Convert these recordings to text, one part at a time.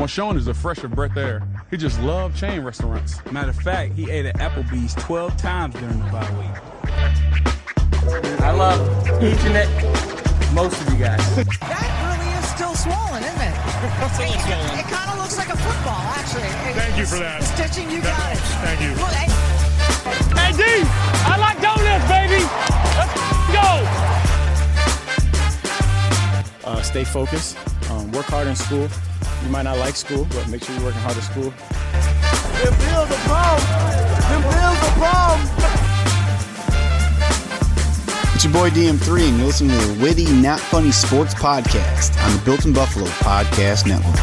Marshawn is a fresher breath air. He just loved chain restaurants. Matter of fact, he ate at Applebee's 12 times during the bye week. I love each and every, most of you guys. That really is still swollen, isn't it? Still it, swollen. It, kind of looks like a football, actually. It- Thank you for that. Stitching, you got it. Thank you. Well, hey, Hey, D, I like donuts, baby. Let's go. uh, stay focused, um, work hard in school. You might not like school, but make sure you're working hard at school. Them bills are bomb. Them bills are bomb. It's your boy DM3, and you're listening to the Witty, Not Funny Sports Podcast on the Built in Buffalo Podcast Network.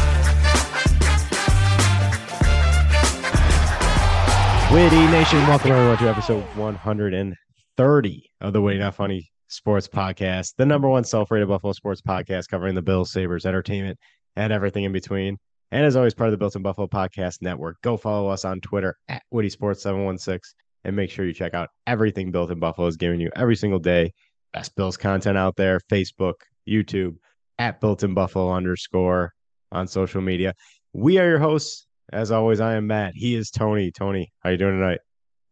Witty Nation, welcome everyone to episode 130 of the Witty Not Funny Sports Podcast, the number one self-rated Buffalo sports podcast covering the Bills, Sabres, entertainment, and everything in between. And as always, part of the Built in Buffalo Podcast Network. Go follow us on Twitter at Witty Sports 716 and make sure you check out everything Built in Buffalo is giving you every single day. Best Bills content out there, Facebook, YouTube, at Built in Buffalo underscore on social media. We are your hosts. As always, I am Matt. He is Tony. Tony, how are you doing tonight?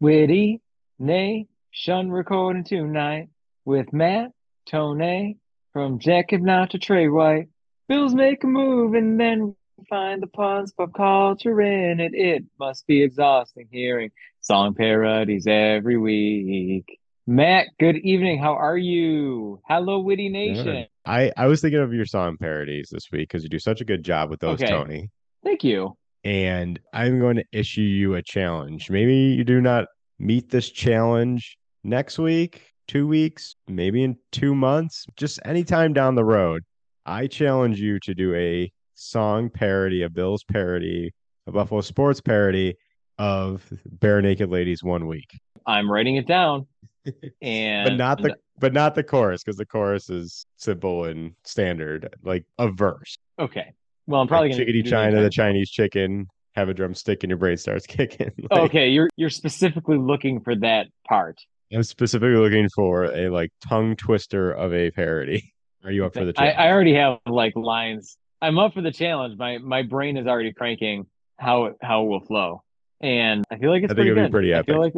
Witty Nation recording tonight with Matt, Tony, from Jacob Not to Trey White. Bills make a move and then find the puns, pop culture in it. It must be exhausting hearing song parodies every week. Matt, good evening. How are you? Hello, Witty Nation. I, I was thinking of your song parodies this week because you do such a good job with those, Okay. Tony. Thank you. And I'm going to issue you a challenge. Maybe you do not meet this challenge next week, two weeks, maybe in two months, just anytime down the road. I challenge you to do a song parody, a Bills parody, a Buffalo sports parody of Barenaked Ladies one week. I'm writing it down. And but not the but not the chorus because the chorus is simple and standard, like a verse. okay. Well, I'm probably like gonna chickadee China, the Chinese chicken, have a drumstick and your brain starts kicking. Oh, like, Okay, you're you're specifically looking for that part. I'm specifically looking for a like tongue twister of a parody. Are you up for the challenge? I already have like lines. I'm up for the challenge. My my brain is already cranking how it, how it will flow, and I feel like it's I think pretty it'll be good. pretty I feel like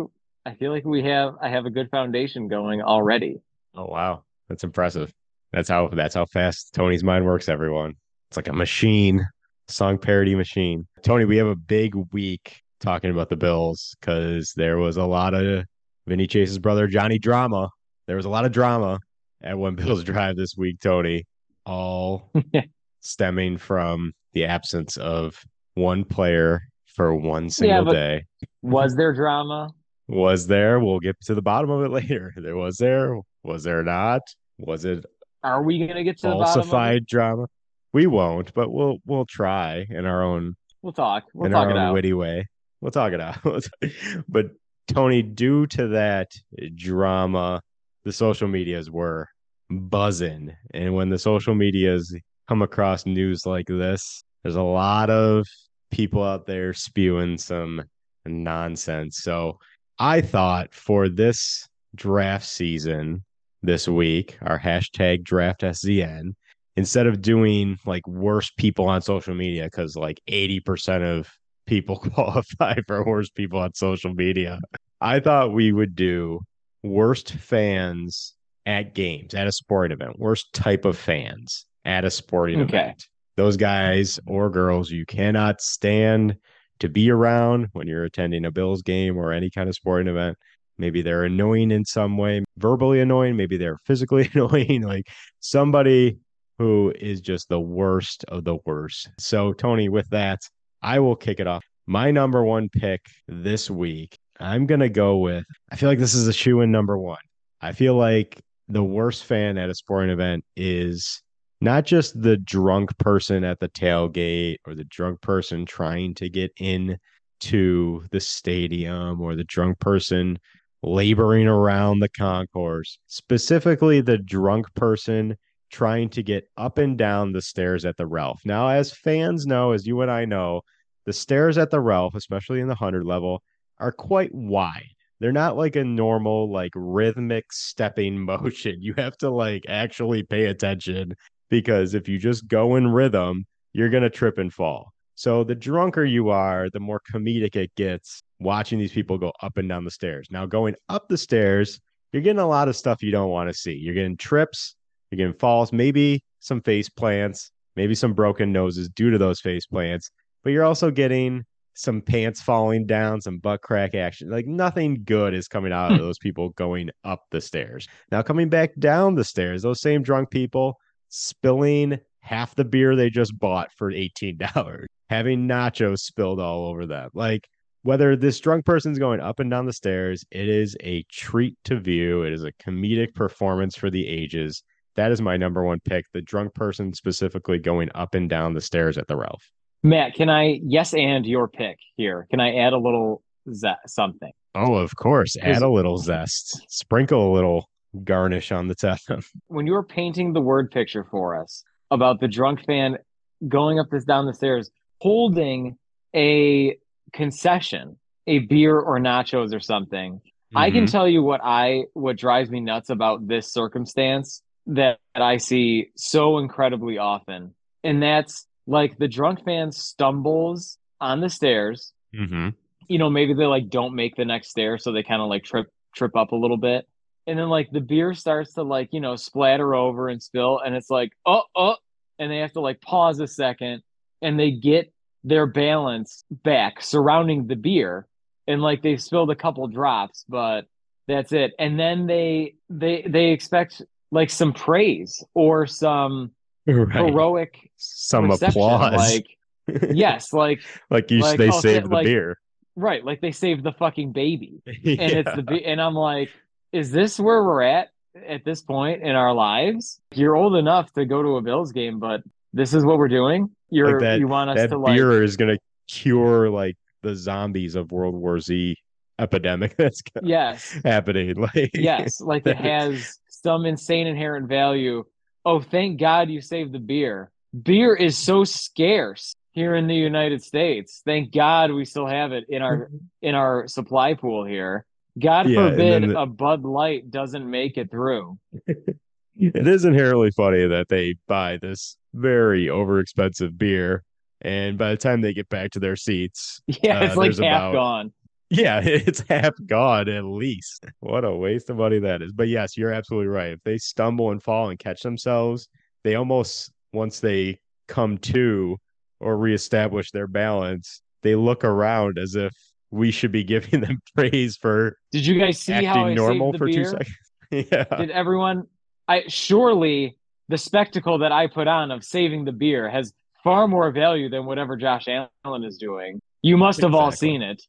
I feel like we have I have a good foundation going already. oh wow, that's impressive. That's how that's how fast Tony's mind works. Everyone, it's like a machine, song parody machine. Tony, we have a big week talking about the Bills because there was a lot of Vinny Chase's brother Johnny drama. There was a lot of drama at One Bills Drive this week, Tony. All stemming from the absence of one player for one single but- day. Was there drama? Was there? We'll get to the bottom of it later. There was there. Was there not? Was it Are we gonna get to the bottom of falsified drama? We won't, but we'll we'll try in our own We'll talk. We'll in talk our own out. witty way. We'll talk it out. but Tony, due to that drama, the social medias were buzzing. And when the social medias come across news like this, there's a lot of people out there spewing some nonsense. So I thought for this draft season this week, our hashtag draft SZN, instead of doing like worst people on social media, because like 80% of people qualify for worst people on social media, I thought we would do worst fans at games, at a sporting event, worst type of fans at a sporting Okay. event. Those guys or girls you cannot stand to be around when you're attending a Bills game or any kind of sporting event. Maybe they're annoying in some way, verbally annoying. Maybe they're physically annoying, like somebody who is just the worst of the worst. So, Tony, with that, I will kick it off. My number one pick this week, I'm going to go with, I feel like this is a shoe in number one. I feel like the worst fan at a sporting event is not just the drunk person at the tailgate or the drunk person trying to get in to the stadium or the drunk person laboring around the concourse, specifically the drunk person trying to get up and down the stairs at the Ralph. Now, as fans know, as you and I know, the stairs at the Ralph, especially in the 100 level, are quite wide. They're not like a normal, like rhythmic stepping motion. You have to like actually pay attention because if you just go in rhythm, you're going to trip and fall. So the drunker you are, the more comedic it gets watching these people go up and down the stairs. Now, going up the stairs, you're getting a lot of stuff you don't want to see. You're getting trips, you're getting falls, maybe some face plants, maybe some broken noses due to those face plants, but you're also getting some pants falling down, some butt crack action. Like nothing good is coming out of hmm. those people going up the stairs. Now, coming back down the stairs, those same drunk people spilling half the beer they just bought for $18, having nachos spilled all over them. Like, whether this drunk person's going up and down the stairs, it is a treat to view. It is a comedic performance for the ages. That is my number one pick. The drunk person specifically going up and down the stairs at the Ralph. Matt, can I yes and your pick here? Can I add a little ze- something? Oh, of course. Add a little zest. Sprinkle a little garnish on the top. When you were painting the word picture for us about the drunk fan going up this down the stairs, holding a concession, a beer or nachos or something. I can Mhm. tell you what I what drives me nuts about this circumstance that I see so incredibly often. And that's like the drunk fan stumbles on the stairs. Mhm. You know, maybe they like don't make the next stair, so they kind of like trip trip up a little bit. And then like the beer starts to like, you know, splatter over and spill, and it's like, oh, oh, and they have to like pause a second and they get their balance back surrounding the beer. And like they spilled a couple drops, but that's it. And then they they they expect like some praise or some Right. heroic Some reception. applause. Like yes, like like you like, they oh, saved the like- beer. right, like they saved the fucking baby. And Yeah. it's the be- and I'm like, is this where we're at at this point in our lives? You're old enough to go to a Bills game, but this is what we're doing. You're Like that- you want us that to like beer is gonna cure like the zombies of World War Z epidemic that's yes. happening. Like yes, like it has some insane inherent value. Oh, thank God you saved the beer. Beer is so scarce here in the United States. Thank God we still have it in our in our supply pool here. God Yeah, forbid the- a Bud Light doesn't make it through. it is inherently funny that they buy this very overexpensive beer and by the time they get back to their seats Yeah, Uh, it's like half about- gone. Yeah it's half gone at least what a waste of money that is but yes you're absolutely right if they stumble and fall and catch themselves they almost once they come to or reestablish their balance they look around as if we should be giving them praise for Did you guys see how I normal for beer? two seconds yeah Did everyone? I surely the spectacle that I put on of saving the beer has far more value than whatever Josh Allen is doing. You must have all seen it,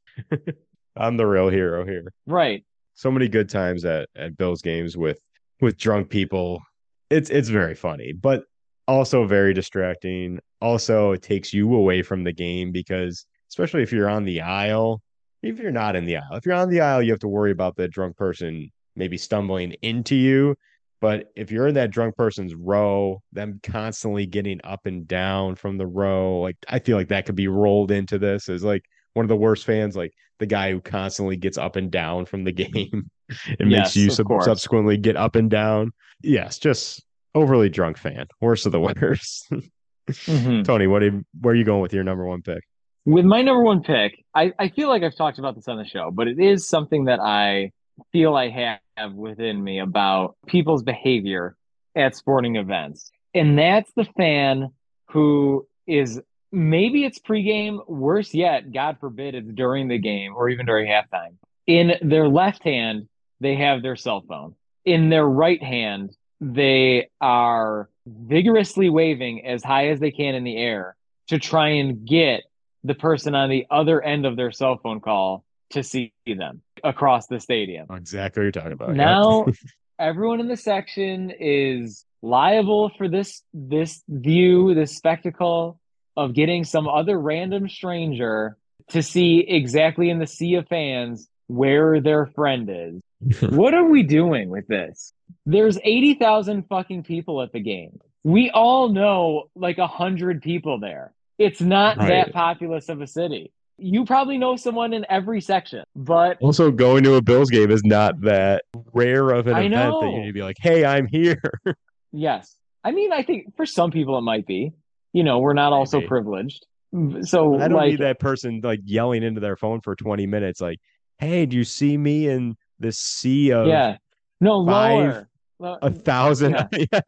i'm the real hero here right? so many good times at at Bills games with with drunk people. It's it's very funny, but also very distracting. Also, it takes you away from the game because especially if you're on the aisle, if you're not in the aisle, if you're on the aisle, you have to worry about the drunk person maybe stumbling into you. But if you're in that drunk person's row, them constantly getting up and down from the row, like I feel like that could be rolled into this is like one of the worst fans, like the guy who constantly gets up and down from the game and Yes, makes you sub- subsequently get up and down. Yes, just overly drunk fan. Worst of the worst. Mhm. Tony, what are, where are you going with your number one pick? With my number one pick, I, I feel like I've talked about this on the show, but it is something that I feel I have within me about people's behavior at sporting events. And that's the fan who is maybe it's pregame, worse yet, God forbid it's during the game or even during halftime. In their left hand, they have their cell phone. In their right hand, they are vigorously waving as high as they can in the air to try and get the person on the other end of their cell phone call to see them across the stadium. Exactly what you're talking about. Now everyone in the section is liable for this this view, this spectacle of getting some other random stranger to see exactly in the sea of fans where their friend is. what are we doing with this? There's 80,000 fucking people at the game. We all know like a hundred people there. It's not Right. that populous of a city. You probably know someone in every section, but also, going to a Bills game is not that rare of an I event that you need to be like, "Hey, I'm here." Yes. I mean, I think for some people it might be. You know, we're not all so privileged. So I don't like, need that person like yelling into their phone for 20 minutes, like, hey, do you see me in this sea of yeah, no five- lower. A thousand yeah.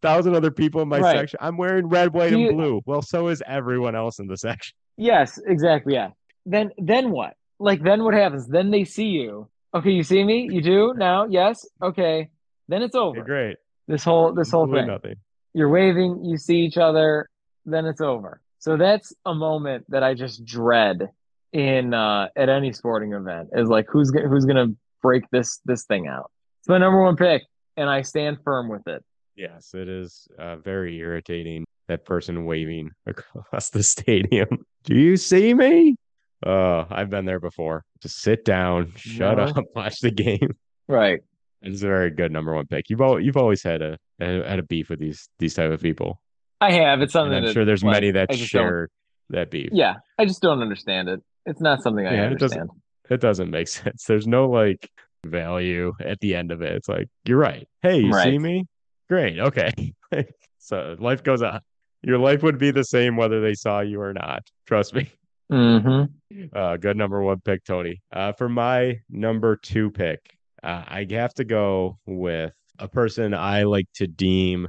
thousand other people in my Right. section? I'm wearing red, white, and blue. Well, so is everyone else in the section. Yes, exactly. Yeah. Then then what? Like then what happens? Then they see you. Okay, you see me? You do now? Yes. Okay. Then it's over. Okay, great. This whole this whole Absolutely thing. nothing. You're waving, you see each other, then it's over. So that's a moment that I just dread in uh at any sporting event is like who's go- who's gonna break this this thing out. It's my number one pick, and I stand firm with it. Yes, it is uh, very irritating. That person waving across the stadium. Do you see me? Oh, I've been there before. Just sit down, shut No. up, watch the game. Right. It's a very good number one pick. You've al- you've always had a had a beef with these these type of people, I have. It's something I'm sure there's like, many that I just don't- share that beef. Yeah, I just don't understand it. It's not something I Yeah, it doesn't- understand. It doesn't make sense. There's no like value at the end of it. It's like you're right. Hey, you see me? Great. Okay. so life goes on. Your life would be the same whether they saw you or not. Trust me. Mm-hmm. Uh, good number one pick, Tony. Uh, for my number two pick, uh, I have to go with a person I like to deem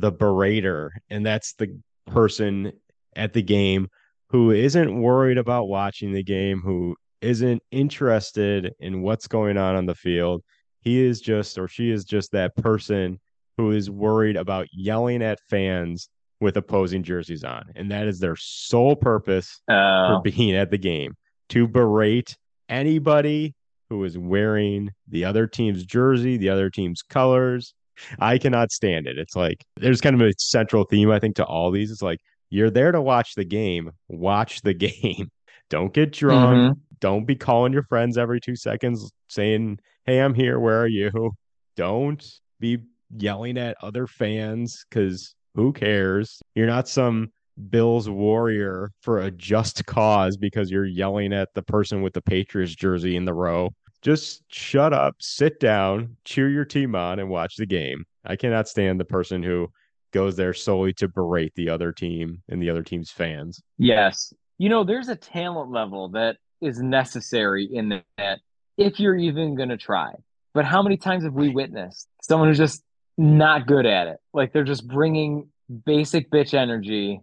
the berater, and that's the person at the game who isn't worried about watching the game, who isn't interested in what's going on on the field. He is just, or she is just that person who is worried about yelling at fans with opposing jerseys on, and that is their sole purpose for Uh, being at the game to berate anybody who is wearing the other team's jersey, the other team's colors. I cannot stand it. It's like there's kind of a central theme, I think, to all these. It's like you're there to watch the game, watch the game. Don't get drunk. mhm. Don't be calling your friends every two seconds saying, Hey, I'm here. Where are you? Don't be yelling at other fans because who cares? You're not some Bills warrior for a just cause because you're yelling at the person with the Patriots jersey in the row. Just shut up, sit down, cheer your team on, and watch the game. I cannot stand the person who goes there solely to berate the other team and the other team's fans. Yes. You know, there's a talent level that is necessary in that if you're even going to try. But how many times have we witnessed someone who's just not good at it? Like they're just bringing basic bitch energy.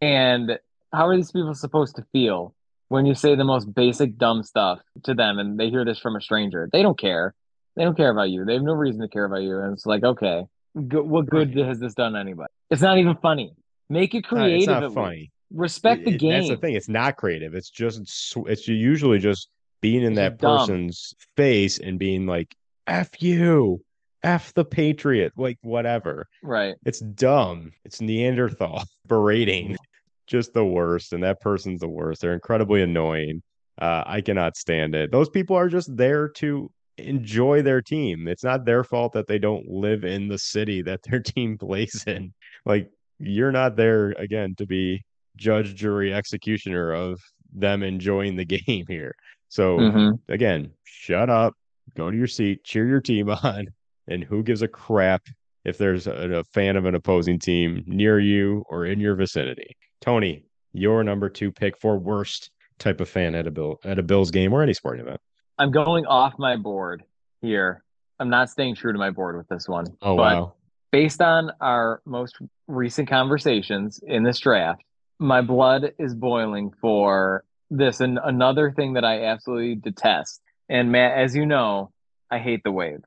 And how are these people supposed to feel when you say the most basic dumb stuff to them and they hear this from a stranger? They don't care. They don't care about you. They have no reason to care about you. And it's like, okay, go- what good has this done anybody? It's not even funny. Make it creative. It's not least. funny. Respect the It- game. That's the thing. It's not creative. It's just it's usually just being in It's that dumb. person's face and being like, "F you, F the Patriot," like whatever. Right. It's dumb. It's Neanderthal berating. Just the worst. And that person's the worst. They're incredibly annoying. Uh, I cannot stand it. Those people are just there to enjoy their team. It's not their fault that they don't live in the city that their team plays in. Like you're not there again to be judge, jury, executioner of them enjoying the game here. So Mhm. again, shut up, go to your seat, cheer your team on, and who gives a crap if there's a, a fan of an opposing team near you or in your vicinity. Tony, your number two pick for worst type of fan at a Bill at a Bills game or any sporting event. I'm going off my board here. I'm not staying true to my board with this one. Oh but wow. based on our most recent conversations in this draft, my blood is boiling for this and another thing that I absolutely detest. And Matt, as you know, I hate the wave.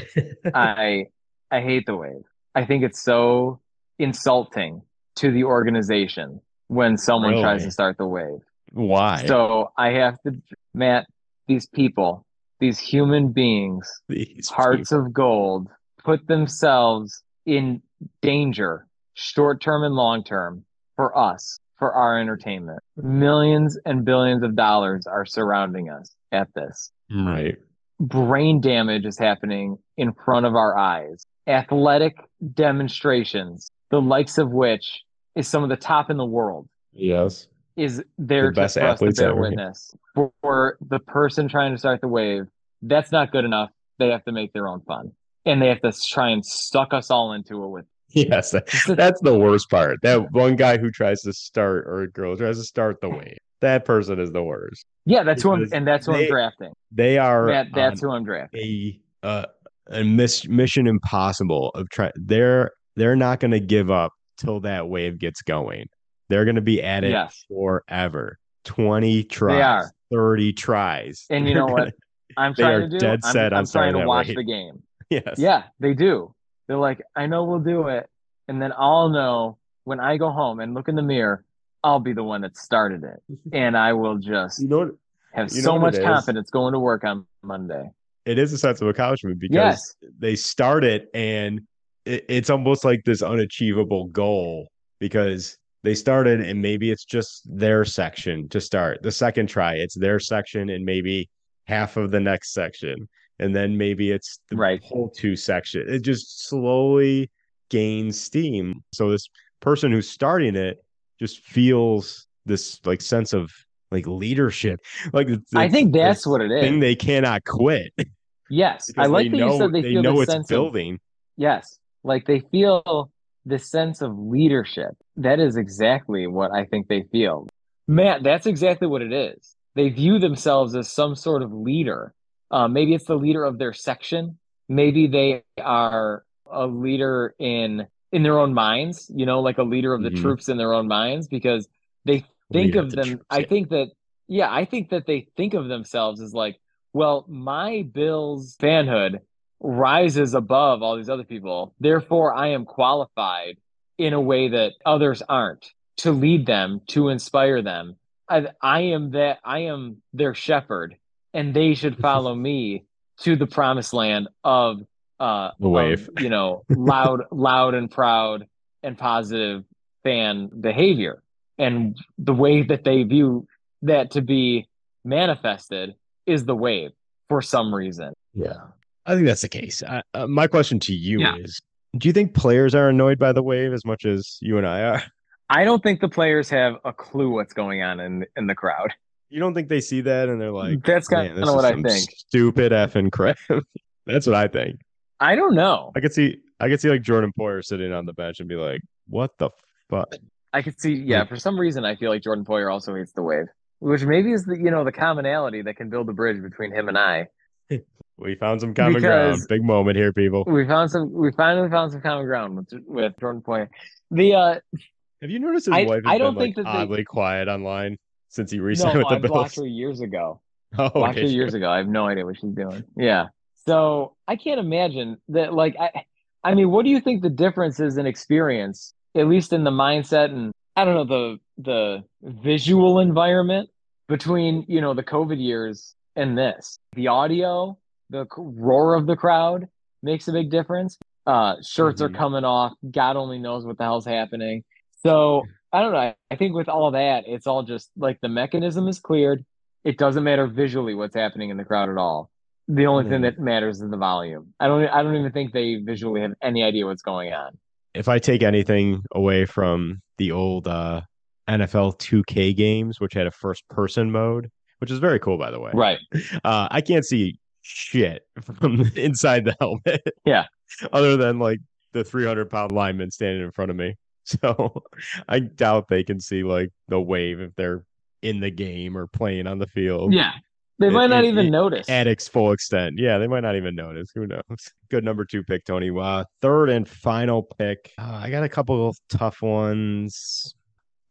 I I hate the wave. I think it's so insulting to the organization when someone tries to start the wave. Why? So I have to, Matt, these people, these human beings, These hearts of gold, put themselves in danger, short term and long term, for us, for our entertainment. Millions and billions of dollars are surrounding us at this. right. Brain damage is happening in front of our eyes. Athletic demonstrations, the likes of which is some of the top in the world Yes. is there The best to athletes bear ever. witness. For, for the person trying to start the wave, that's not good enough. They have to make their own fun. And they have to try and suck us all into it with Yes, that's the worst part. That one guy who tries to start or a girl tries to start the wave. That person is the worst. Yeah, that's who I'm, and that's who they- I'm drafting. They are That, that's who I'm drafting. a uh, a miss, mission impossible of trying. They're they're not going to give up till that wave gets going. They're going to be at it Yes. forever. Twenty tries, are. thirty tries, And you know gonna- what? I'm trying to do. dead I'm, set on I'm trying to watch wave. the game. Yes. Yeah, they do. They're like, I know we'll do it, and then I'll know when I go home and look in the mirror, I'll be the one that started it, and I will just You know what? have so much confidence going to work on Monday. It is a sense of accomplishment because Yes. they start it and it, it's almost like this unachievable goal because they started and maybe it's just their section to start. The second try, it's their section and maybe half of the next section. And then maybe it's the Right. whole two section. It just slowly gains steam. So this person who's starting it just feels this like sense of like leadership. Like it's- I think that's what it Thing is. they cannot quit. Yes, I like they that know, you said they, feel know it's sense of building. yes, like they feel this sense of leadership. That is exactly what I think they feel. Matt, that's exactly what it is. They view themselves as some sort of leader. Uh, maybe it's the leader of their section. Maybe they are a leader in in their own minds. You know, like a leader of the Mhm. troops in their own minds because they think Leader of of the them. troops, I yeah. think that yeah, I think that they think of themselves as like, well, my Bills fanhood rises above all these other people. Therefore, I am qualified in a way that others aren't to lead them, to inspire them. I, I am that I am their shepherd, and they should follow me to the promised land of uh The wave. of, you know, loud, loud and proud and positive fan behavior. And the way that they view that to be manifested is the wave for some reason. Yeah, I think that's the case. I, uh, my question to you Yeah. is: Do you think players are annoyed by the wave as much as you and I are? I don't think the players have a clue what's going on in in the crowd. You don't think they see that and they're like, That's kind of what I think. Stupid effing crap. that's what I think. I don't know. I could see, I could see like Jordan Poyer sitting on the bench and be like, "What the fuck?" I could see, yeah, for some reason, I feel like Jordan Poyer also hates the wave, which maybe is the you know the commonality that can build a bridge between him and I. We found some common ground. Big moment here, people. We found some. We finally found some common ground with with Jordan Poyer. The uh, Have you noticed his I- wife I don't been think like that they- oddly quiet online since he no, with the I Bills? blocked her years ago. Oh, Blocked her did you? years ago. I have no idea what she's doing. Yeah. So I can't imagine that. Like, I, I mean, what do you think the difference is in experience, at least in the mindset and I don't know the the visual environment between you know the COVID years and this? The audio, the roar of the crowd makes a big difference. Uh, shirts Mhm. are coming off. God only knows what the hell's happening. So I don't know. I, think with all that, it's all just like the mechanism is cleared. It doesn't matter visually what's happening in the crowd at all. The only thing Mhm. that matters is the volume. I don't. I don't even think they visually have any idea what's going on. if I take anything away from the old uh, NFL 2K games, which had a first person mode, which is very cool, by the way. Right. Uh, I can't see shit from inside the helmet. Yeah. Other than like the 300 pound lineman standing in front of me. So I doubt they can see like the wave if they're in the game or playing on the field Yeah. They It- might not it- even it- notice. at its full extent. Yeah, they might not even notice. Who knows? Good number two pick, Tony. Uh, third and final pick. Uh, I got a couple of tough ones.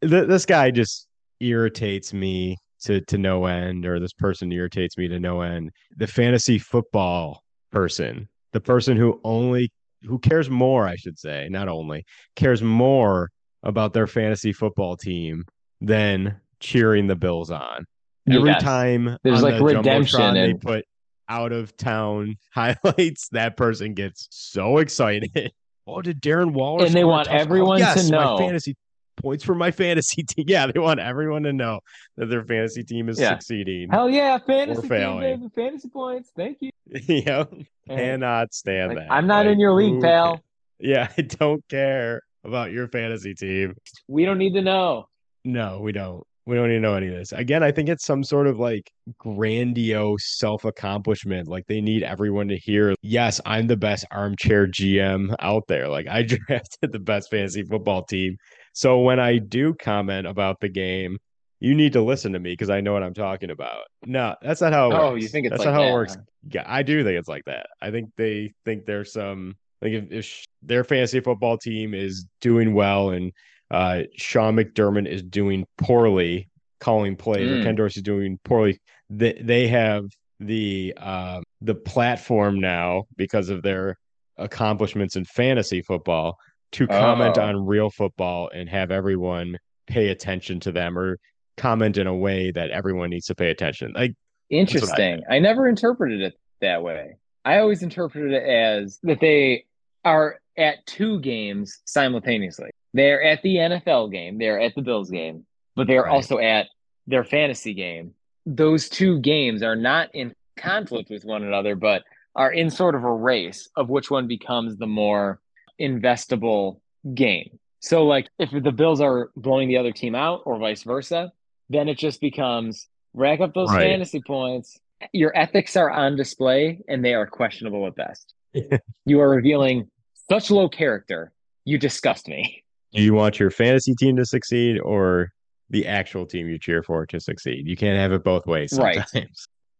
Th- this guy just irritates me to to no end, or this person irritates me to no end. The fantasy football person, the person who only who cares more, I should say, not only cares more about their fantasy football team than cheering the Bills on. Every Yes. time There's, like, the redemption Jumbotron they put out of town highlights, that person gets so excited. Oh, did Darren Waller? And they want everyone to know. My fantasy points for my fantasy team. Yeah, they want everyone to know that their fantasy team is Yeah. succeeding. Hell yeah, fantasy team, failing. baby, fantasy points. Thank you. yeah, And, cannot stand like, that. I'm not in your league, pal. ca- Yeah, I don't care about your fantasy team. We don't need to know. No, we don't. We don't even know any of this. Again, I think it's some sort of like grandiose self accomplishment. Like they need everyone to hear, yes, I'm the best armchair GM out there. Like I drafted the best fantasy football team. So when I do comment about the game, you need to listen to me because I know what I'm talking about. No, that's not how it works. Oh, you think it's that's like not how that, it works. Yeah, I do think it's like that. I think they think there's some like if, if their fantasy football team is doing well and uh, Sean McDermott is doing poorly calling plays, or Mm. Ken Dorsey's doing poorly. They they have the uh, the platform now because of their accomplishments in fantasy football to comment Oh. on real football and have everyone pay attention to them or comment in a way that everyone needs to pay attention. Like Interesting. I, never interpreted it that way. I always interpreted it as that they are at two games simultaneously. They're at the NFL game, they're at the Bills game, but they're Right. also at their fantasy game. Those two games are not in conflict with one another, but are in sort of a race of which one becomes the more investable game. So, like, if the Bills are blowing the other team out or vice versa, then it just becomes rack up those Right. fantasy points. Your ethics are on display and they are questionable at best. you are revealing such low character. You disgust me. Do you want your fantasy team to succeed or the actual team you cheer for to succeed? You can't have it both ways Right.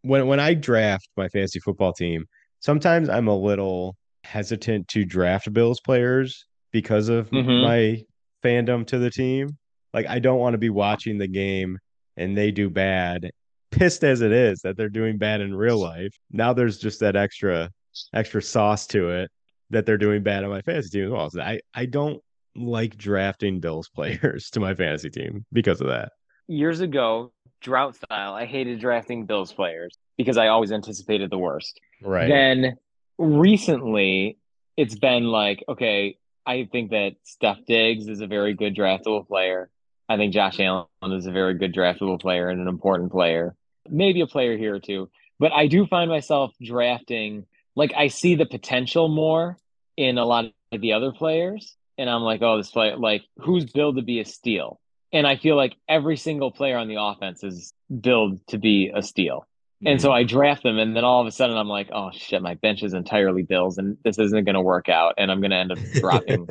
When when I draft my fantasy football team, sometimes I'm a little hesitant to draft Bills players because of Mhm. my fandom to the team. Like I don't want to be watching the game and they do bad, pissed as it is that they're doing bad in real life. Now there's just that extra extra sauce to it that they're doing bad on my fantasy team as well. So I I don't like drafting Bills players to my fantasy team because of that. Years ago, drought style, I hated drafting Bills players because I always anticipated the worst. Right. Then recently, it's been like, okay, I think that Stef Diggs is a very good draftable player. I think Josh Allen is a very good draftable player and an important player. Maybe a player here or two. But I do find myself drafting, like, I see the potential more in a lot of the other players. And I'm like, oh, this player, like, who's billed to be a steal? And I feel like every single player on the offense is billed to be a steal. And so I draft them, and then all of a sudden I'm like, oh shit, my bench is entirely Bills, and this isn't going to work out, and I'm going to end up dropping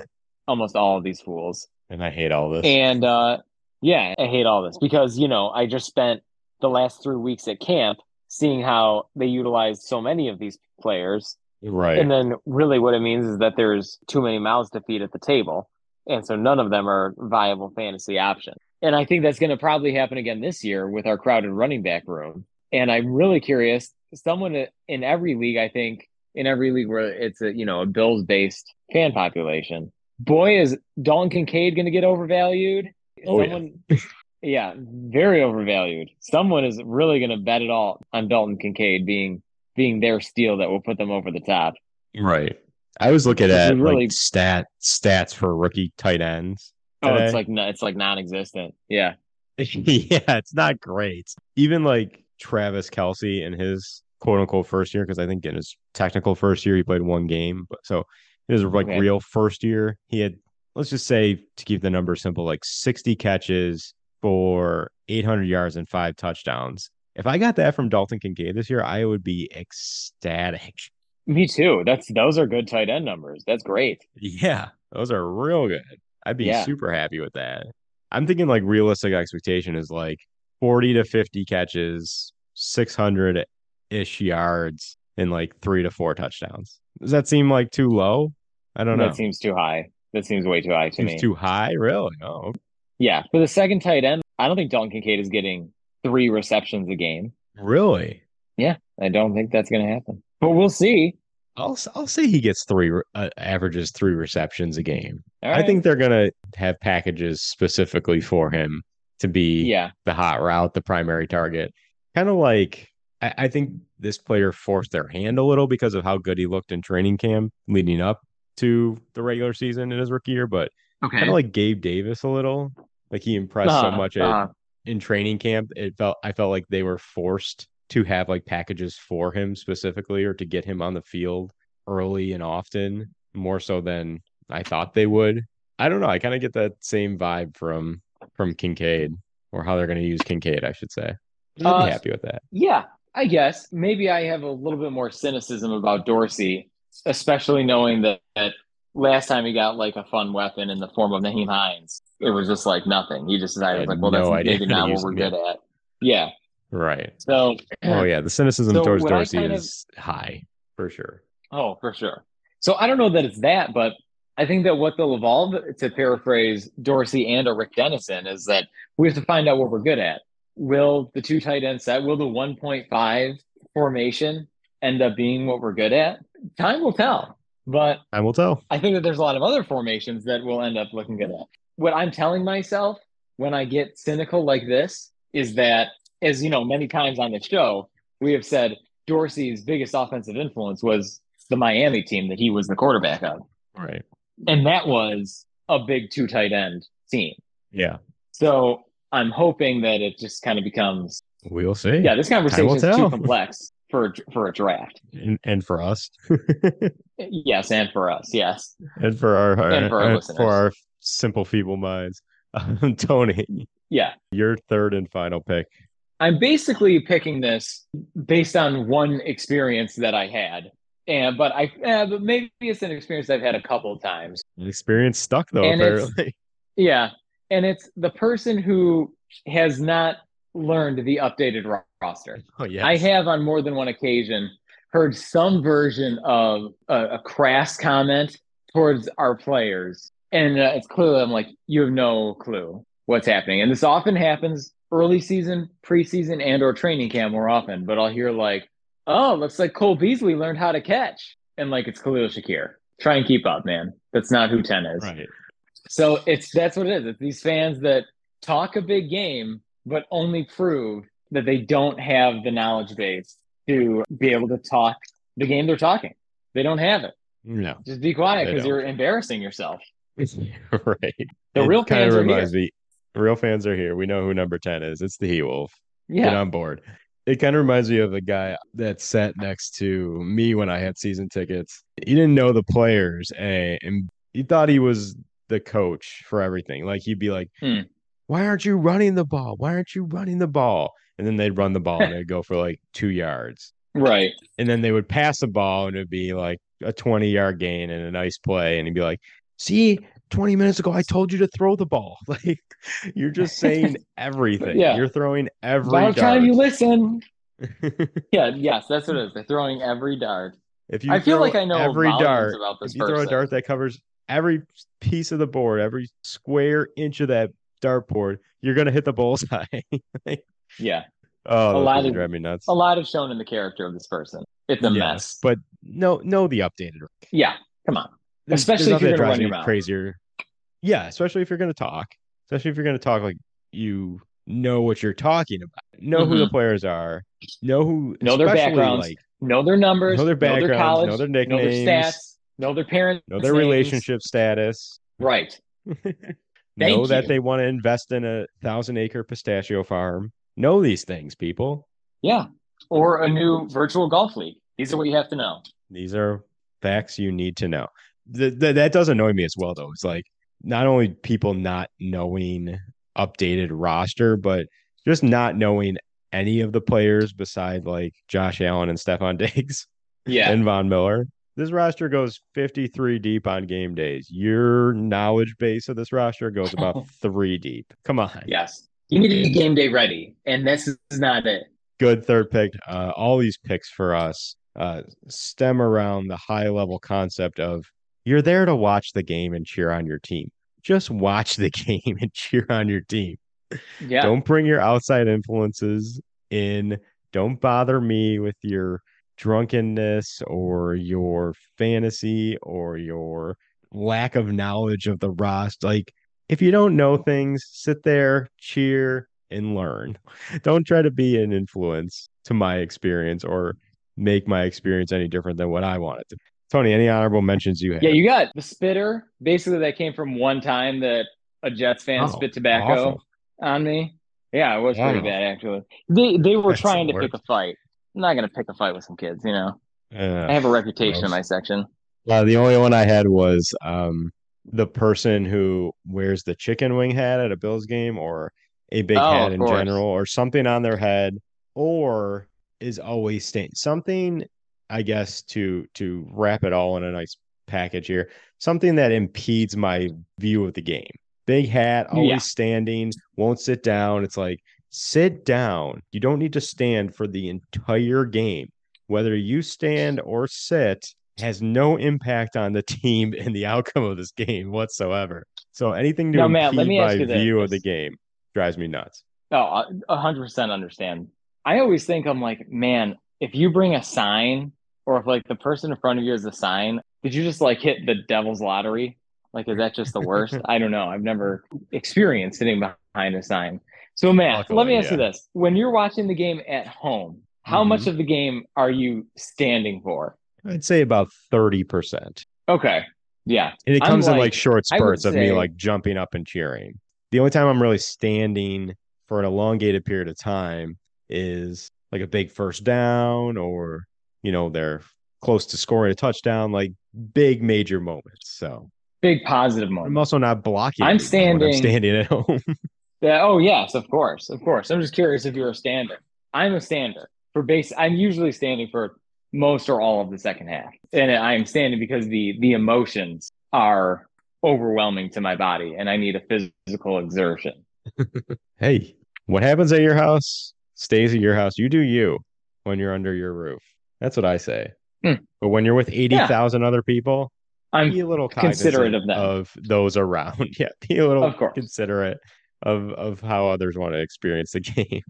almost all of these fools. and I hate all this. And uh, yeah, I hate all this because you know I just spent the last three weeks at camp seeing how they utilized so many of these players, right. and then really what it means is that there's too many mouths to feed at the table, and so none of them are viable fantasy options. And I think that's going to probably happen again this year with our crowded running back room. And I'm really curious. Someone in every league, I think, in every league where it's a you know a Bills based fan population, boy is Dalton Kincaid going to get overvalued. Oh, yeah. Someone, yeah, very overvalued. Someone is really going to bet it all on Dalton Kincaid being being their steal that will put them over the top. right. I was looking Which at really- like stat stats for rookie tight ends. Oh, it's like it's like non-existent. Yeah. yeah, it's not great. Even like Travis Kelce in his quote unquote first year, because I think in his technical first year he played one game, but so in his like Okay. real first year, he had let's just say to keep the number simple, like 60 catches for 800 yards and five touchdowns. If I got that from Dalton Kincaid this year, I would be ecstatic. Me too. That's those are good tight end numbers. That's great. Yeah, those are real good. I'd be Yeah. super happy with that. I'm thinking like realistic expectation is like 40 to 50 catches, 600 ish yards, and like three to four touchdowns. Does that seem like too low? I don't know. That seems too high. That seems way too high to Seems me. too high, really? Oh, Yeah. For the second tight end, I don't think Dalton Kincaid is getting three receptions a game. really? Yeah, I don't think that's going to happen. But we'll see. I'll I'll say he gets three uh, averages three receptions a game. All I think they're gonna have packages specifically for him to be Yeah. the hot route, the primary target. Kind of like I, I think this player forced their hand a little because of how good he looked in training camp leading up to the regular season in his rookie year, but Okay. kind of like Gabe Davis a little. Like he impressed so Uh-huh, much at, uh-huh. In training camp. It felt I felt like they were forced to have like packages for him specifically or to get him on the field early and often, more so than I thought they would. I don't know. I kind of get that same vibe from from Kincaid. or how they're going to use Kincaid, I should say. You'd Uh, be happy with that. Yeah, I guess maybe I have a little bit more cynicism about Dorsey, especially knowing that, that last time he got like a fun weapon in the form of Nyheim Hines, it was just like nothing. He just decided like, well, no that's maybe not what we're good at. Yeah. Right. So, Oh yeah, the cynicism So towards Dorsey kind of- is high for sure. Oh, for sure. So I don't know that it's that, but I think that what they'll evolve, to paraphrase Dorsey and or Rick Dennison, is that we have to find out what we're good at. Will the two tight end set, will the 1.5 formation end up being what we're good at? Time will tell. But I will tell. I think that there's a lot of other formations that will end up looking good at. What I'm telling myself when I get cynical like this is that, as you know, many times on the show, we have said Dorsey's biggest offensive influence was the Miami team that he was the quarterback of. Right. And that was a big two tight end team. Yeah. So I'm hoping that it just kind of becomes, We'll see. yeah, this conversation is too complex for a, for a draft. And, and for us. Yes, and for us, yes. and for our, And for our listeners. for our simple feeble minds. Um, Tony, Yeah. your third and final pick. I'm basically picking this based on one experience that I had. And but I eh, but maybe it's an experience I've had a couple of times. An experience stuck though, And apparently. Yeah. And it's the person who has not learned the updated roster. Oh yeah. I have on more than one occasion heard some version of a, a crass comment towards our players. And uh, it's clearly, I'm like, you have no clue what's happening. And this often happens early season, preseason, and or training camp more often. But I'll hear like, oh, looks like Cole Beasley learned how to catch. And like, it's Khalil Shakir. Try and keep up, man. That's not who 10 is. Right. So it's that's what it is. It's these fans that talk a big game, but only prove that they don't have the knowledge base to be able to talk the game they're talking. They don't have it. No. Just be quiet because you're embarrassing yourself. right. The It real fans are here. me real fans are here. We know who number 10 is. It's the He Wolf. Yeah. Get on board. It kind of reminds me of the guy that sat next to me when I had season tickets. He didn't know the players and, and he thought he was the coach for everything. Like he'd be like, Hmm. Why aren't you running the ball? Why aren't you running the ball? And then they'd run the ball and they'd go for like two yards. Right. And then they would pass the ball and it'd be like a 20 yard gain and a nice play. And he'd be like, See, 20 minutes ago, I told you to throw the ball. Like you're just saying everything. Yeah. You're throwing every About time you listen. Yeah, yes, that's what it is. They're throwing every dart. if you I feel like I know every dart, about this if you throw a dart that covers every piece of the board, every square inch of that dartboard, you're gonna hit the bullseye. Yeah. oh, A lot of- drive me nuts. A lot of shown in the character of this person. It's a Yes, mess. but no, no, the updated. Yeah. Come on. There's- Especially there's if you're gonna drives run your mouth. crazier. Yeah, especially if you're gonna talk. Especially if you're gonna talk like you know what you're talking about. Know who the players are. Know who Mm-hmm. Know their backgrounds, Like Know their numbers. Know their backgrounds, college. know their Know their nicknames, stats. Know their parents. know their names. relationship status. Right. know Thank that they want to invest in a thousand acre pistachio farm. Know these things, people. Yeah. Or a new virtual golf league. These are what you have to know. These are facts you need to know. Th- th- that does annoy me as well, though. It's like not only people not knowing updated roster, but just not knowing any of the players beside like Josh Allen and Stefon Diggs Yeah. and Von Miller. This roster goes 53 deep on game days. Your knowledge base of this roster goes about three deep. Come on. yes. You need to be game day ready. And this is not it. good third pick. Uh, all these picks for us uh, stem around the high level concept of you're there to watch the game and cheer on your team. Just watch the game and cheer on your team. Yeah. Don't bring your outside influences in. Don't bother me with your drunkenness or your fantasy or your lack of knowledge of the Rost. Like, if you don't know things, sit there, cheer, and learn. Don't try to be an influence to my experience or make my experience any different than what I want it to. Tony, any honorable mentions you have? Yeah, you got the spitter. Basically, that came from one time that a Jets fan Oh, spit tobacco awful. on me. Yeah, it was pretty bad actually. They they were That's trying the to pick a fight. I'm not gonna pick a fight with some kids, you know. Uh, I have a reputation in my section. Uh, the only one I had was um, the person who wears the chicken wing hat at a Bills game or a big Oh, hat in course. general or something on their head or is always staying something I guess to to wrap it all in a nice package here, something that impedes my view of the game. Big hat, always Yeah. standing, won't sit down. It's like sit down. You don't need to stand for the entire game. Whether you stand or sit has no impact on the team and the outcome of this game whatsoever. So anything to impede let me my ask you this. view of the game drives me nuts. Oh, a- a hundred percent understand. I always think I'm like, man, if you bring a sign, or if like the person in front of you is a sign, did you just like hit the devil's lottery? Like, is that just the worst? I don't know. I've never experienced sitting behind a sign. So, Matt, let me Luckily, ask you this: When you're watching the game at home, how Mhm. much of the game are you standing for? I'd say about 30%. Okay, yeah, And it comes in like- like short spurts of me like jumping up and cheering. The only time I'm really standing for an elongated period of time is like a big first down or, you know, they're close to scoring a touchdown, like big major moments. So big positive moments. I'm also not blocking. I'm when I'm standing- standing at home. Yeah. Oh, yes, of course, of course. I'm just curious if you're a stander. I'm a stander for base. I'm usually standing for most or all of the second half, and I'm standing because the the emotions are overwhelming to my body, and I need a physical exertion. hey, what happens at your house stays at your house. You do you when you're under your roof. That's what I say. Hmm. But when you're with 80,000 other people, I'm be a little considerate of them. those around. Yeah, be a little Of course. considerate of of how others want to experience the game.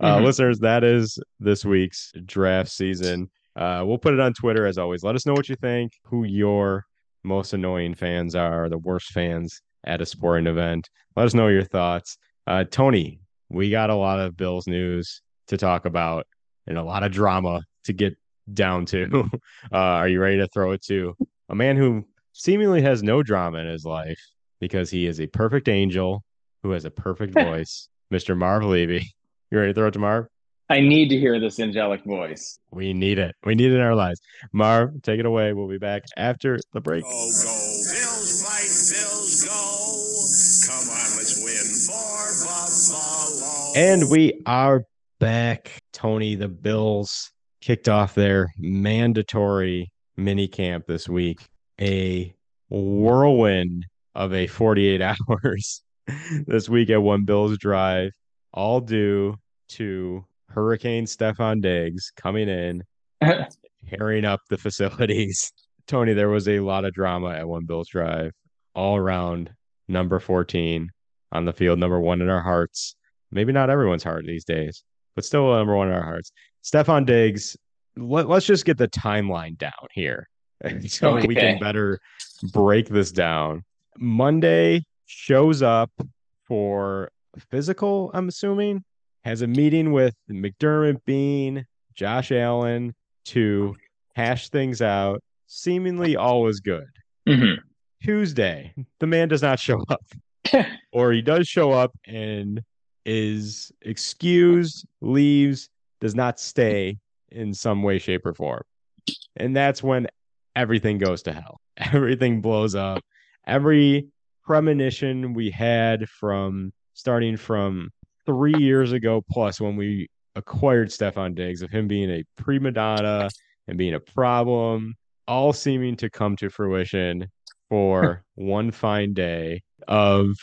Uh, Mhm. listeners, that is this week's draft season. Uh, we'll put it on Twitter as always. Let us know what you think, who your most annoying fans are, the worst fans at a sporting event. Let us know your thoughts. Uh, Tony, we got a lot of Bills news to talk about and a lot of drama to get down to. uh, are you ready to throw it to a man who seemingly has no drama in his life because he is a perfect angel who has a perfect voice, Mr. Marv Levy. You ready to throw it to Marv? I need to hear this angelic voice. We need it. We need it in our lives. Marv, take it away. We'll be back after the break. Go, go, Bills fight, Bills go. Come on, let's win for Buffalo. And we are back. Tony, the Bills kicked off their mandatory mini camp this week. A whirlwind of a 48 hours this week at One Bills Drive, all due to Hurricane Stefon Diggs coming in, tearing up the facilities. Tony, there was a lot of drama at One Bills Drive all around number 14 on the field, number one in our hearts. Maybe not everyone's heart these days, but still number one in our hearts. Stefon Diggs, let, us just get the timeline down here. So we can better break this down. Monday shows up for physical, I'm assuming, has a meeting with McDermott, Beane, Josh Allen to hash things out. Seemingly all is good. Mhm. Tuesday, the man does not show up, or he does show up and is excused, leaves, does not stay in some way, shape, or form. And that's when everything goes to hell. Everything blows up. Every premonition we had from starting from three years ago plus when we acquired Stefon Diggs of him being a prima donna and being a problem, all seeming to come to fruition for one fine day of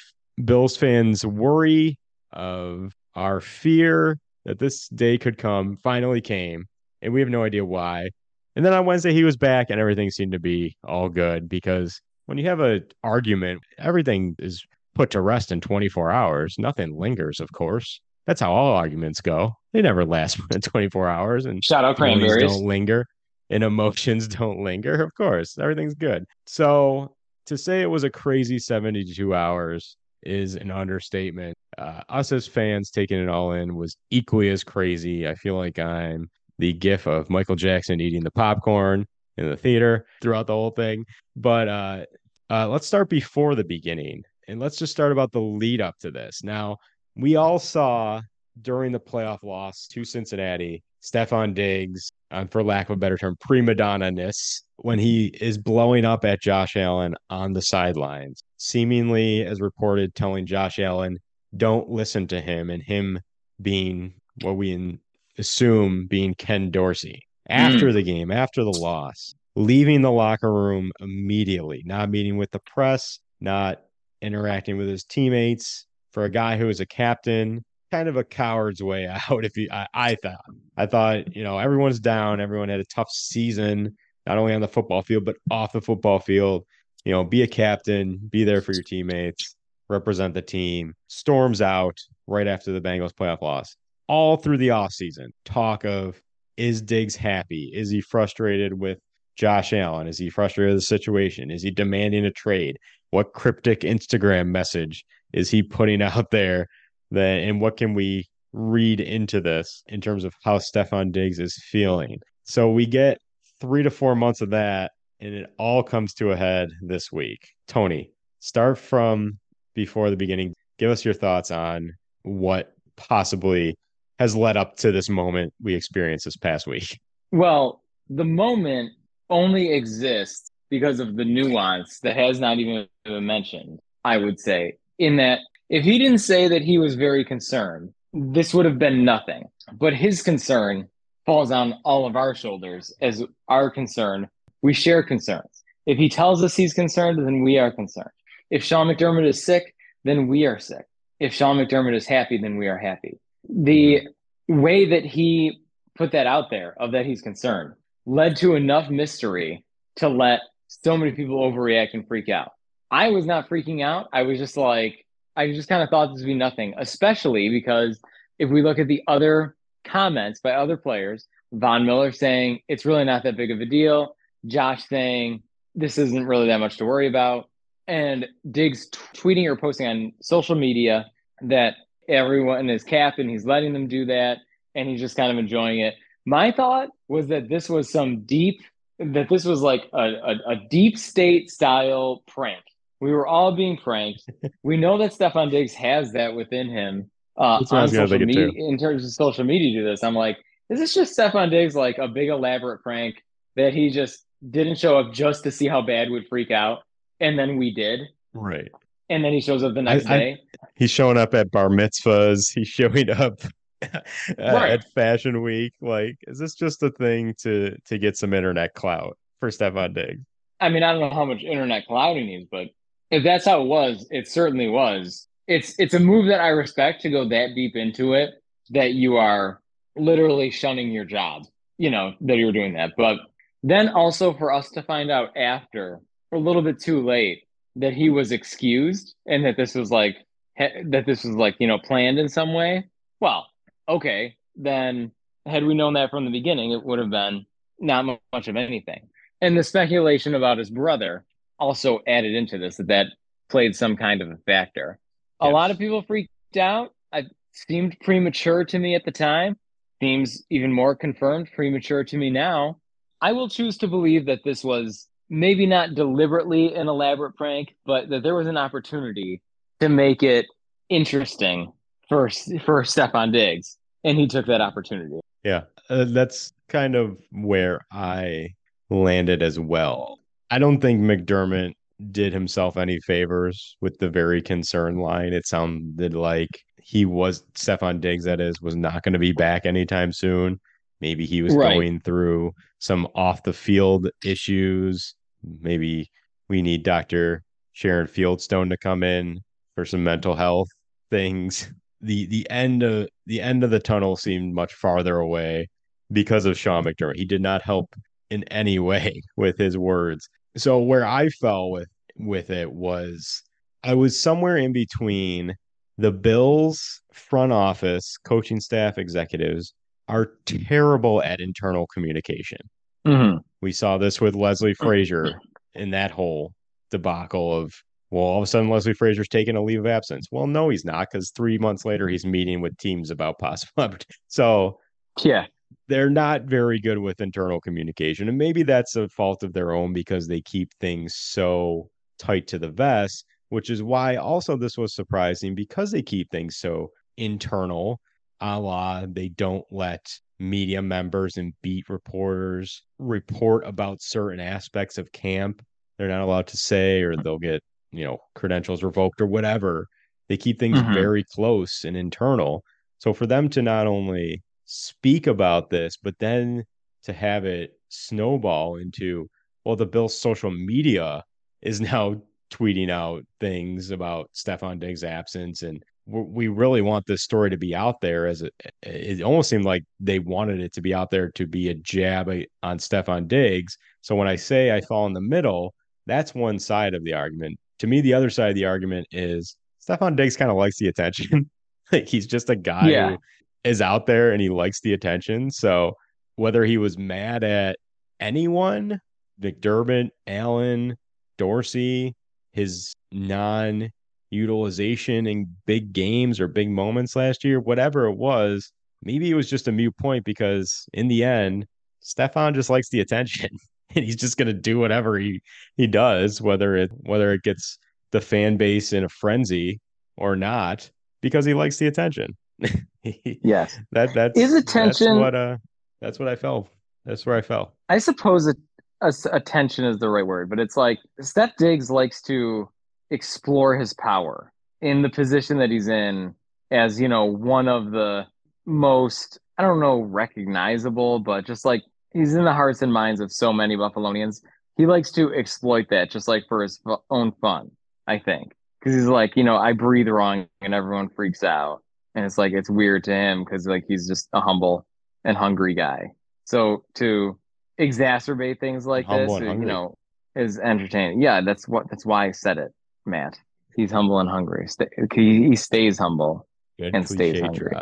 Bills fans' worry, of our fear that this day could come, finally came, and we have no idea why. And then on Wednesday he was back and everything seemed to be all good because when you have an argument, everything is put to rest in 24 hours. Nothing lingers, of course. That's how all arguments go. They never last more than 24 hours and Shout out cranberries. don't linger and emotions don't linger. Of course, everything's good. So to say it was a crazy 72 hours is an understatement. Uh, us as fans taking it all in was equally as crazy. I feel like I'm the gif of Michael Jackson eating the popcorn in the theater throughout the whole thing. But uh, uh, let's start before the beginning and let's just start about the lead up to this. Now, we all saw during the playoff loss to Cincinnati, Stefon Diggs, um, for lack of a better term, prima donna ness when he is blowing up at Josh Allen on the sidelines, seemingly, as reported, telling Josh Allen, don't listen to him and him being what we assume being Ken Dorsey after hmm. the game, after the loss, leaving the locker room immediately, not meeting with the press, not interacting with his teammates. For a guy who is a captain, kind of a coward's way out. If you, I, I thought, I thought, you know, everyone's down. Everyone had a tough season, not only on the football field but off the football field. You know, be a captain, be there for your teammates, represent the team. Storms out right after the Bengals playoff loss. All through the offseason, talk of is Diggs happy? Is he frustrated with Josh Allen? Is he frustrated with the situation? Is he demanding a trade? What cryptic Instagram message is he putting out there? That and what can we read into this in terms of how Stefon Diggs is feeling? So we get three to four months of that, and it all comes to a head this week. Tony, start from before the beginning. Give us your thoughts on what possibly has led up to this moment we experienced this past week. Well, the moment only exists because of the nuance that has not even been mentioned, I would say, in that if he didn't say that he was very concerned, this would have been nothing. But his concern falls on all of our shoulders as our concern. We share concerns. If he tells us he's concerned, then we are concerned. If Sean McDermott is sick, then we are sick. If Sean McDermott is happy, then we are happy. The mm-hmm. way that he put that out there of that he's concerned led to enough mystery to let so many people overreact and freak out. I was not freaking out. I was just like, I just kind of thought this would be nothing, especially because if we look at the other comments by other players, Von Miller saying it's really not that big of a deal, Josh saying this isn't really that much to worry about, and Diggs t- tweeting or posting on social media that everyone is capped and he's letting them do that and he's just kind of enjoying it. My thought was that this was some deep, that this was like a, a, a deep state style prank. We were all being pranked. we know that Stefon Diggs has that within him uh, That's what I on social media. In terms of social media, do this. I'm like, is this just Stefon Diggs like a big elaborate prank that he just didn't show up just to see how bad we'd freak out, and then we did, Right. and then he shows up the next I- day. He's showing up at bar mitzvahs. He's showing up at, Right. at Fashion Week. Like, is this just a thing to to get some internet clout for Stefon Diggs? I mean, I don't know how much internet cloud he needs, but if that's how it was, it certainly was. It's it's a move that I respect to go that deep into it that you are literally shunning your job, you know, that you're doing that. But then also for us to find out after, a little bit too late, that he was excused and that this was like that this was like, you know, planned in some way. Well, okay, then had we known that from the beginning, it would have been not much of anything. And the speculation about his brother also added into this that that played some kind of a factor. A lot of people freaked out. It seemed premature to me at the time. Seems even more confirmed premature to me now. I will choose to believe that this was maybe not deliberately an elaborate prank, but that there was an opportunity to make it interesting for for Stefon Diggs, and he took that opportunity. Yeah, uh, that's kind of where I landed as well. I don't think McDermott did himself any favors with the very concerned line. It sounded like he was Stefon Diggs, that is, was not going to be back anytime soon. Maybe he was Right. going through some off the field issues. Maybe we need Dr. Sharon Fieldstone to come in for some mental health things. The the end of the end of the tunnel seemed much farther away because of Sean McDermott. He did not help in any way with his words. So where I fell with with it was I was somewhere in between the Bills front office, coaching staff, executives are terrible at internal communication. Mm-hmm. We saw this with Leslie Frazier in that whole debacle of, well, all of a sudden Leslie Frazier's taking a leave of absence. Well, no, he's not, because three months later he's meeting with teams about possible. So Yeah, they're not very good with internal communication. And maybe that's a fault of their own because they keep things so tight to the vest, which is why also this was surprising because they keep things so internal, a la they don't let media members and beat reporters report about certain aspects of camp. They're not allowed to say, or they'll get, you know, credentials revoked or whatever. They keep things Mhm. very close and internal. So for them to not only speak about this, but then to have it snowball into, well, the Bills' social media is now tweeting out things about Stefon Diggs' absence, and we really want this story to be out there. As it, it almost seemed like they wanted it to be out there to be a jab on Stefon Diggs. So when I say I fall in the middle, that's one side of the argument. To me, the other side of the argument is Stefon Diggs kind of likes the attention. like he's just a guy Yeah. who is out there and he likes the attention. So whether he was mad at anyone, McDermott, Allen, Dorsey, his non utilization in big games or big moments last year, whatever it was, maybe it was just a mute point because in the end, Stefon just likes the attention and he's just gonna do whatever he he does, whether it whether it gets the fan base in a frenzy or not, because he likes the attention. Yes. that that's Is that's attention- what uh that's what I felt. That's where I fell. I suppose it, a- attention is the right word, but it's like Steph Diggs likes to explore his power in the position that he's in as, you know, one of the most, I don't know, recognizable, but just like he's in the hearts and minds of so many Buffalonians. He likes to exploit that just like for his fu- own fun, I think. Because he's like, you know, I breathe wrong and everyone freaks out. And it's like, it's weird to him because like he's just a humble and hungry guy. So to exacerbate things like Humble this, you know, is entertaining. Yeah, that's what that's why I said it, Matt. He's humble and hungry. He, he stays humble. Good And stays hungry.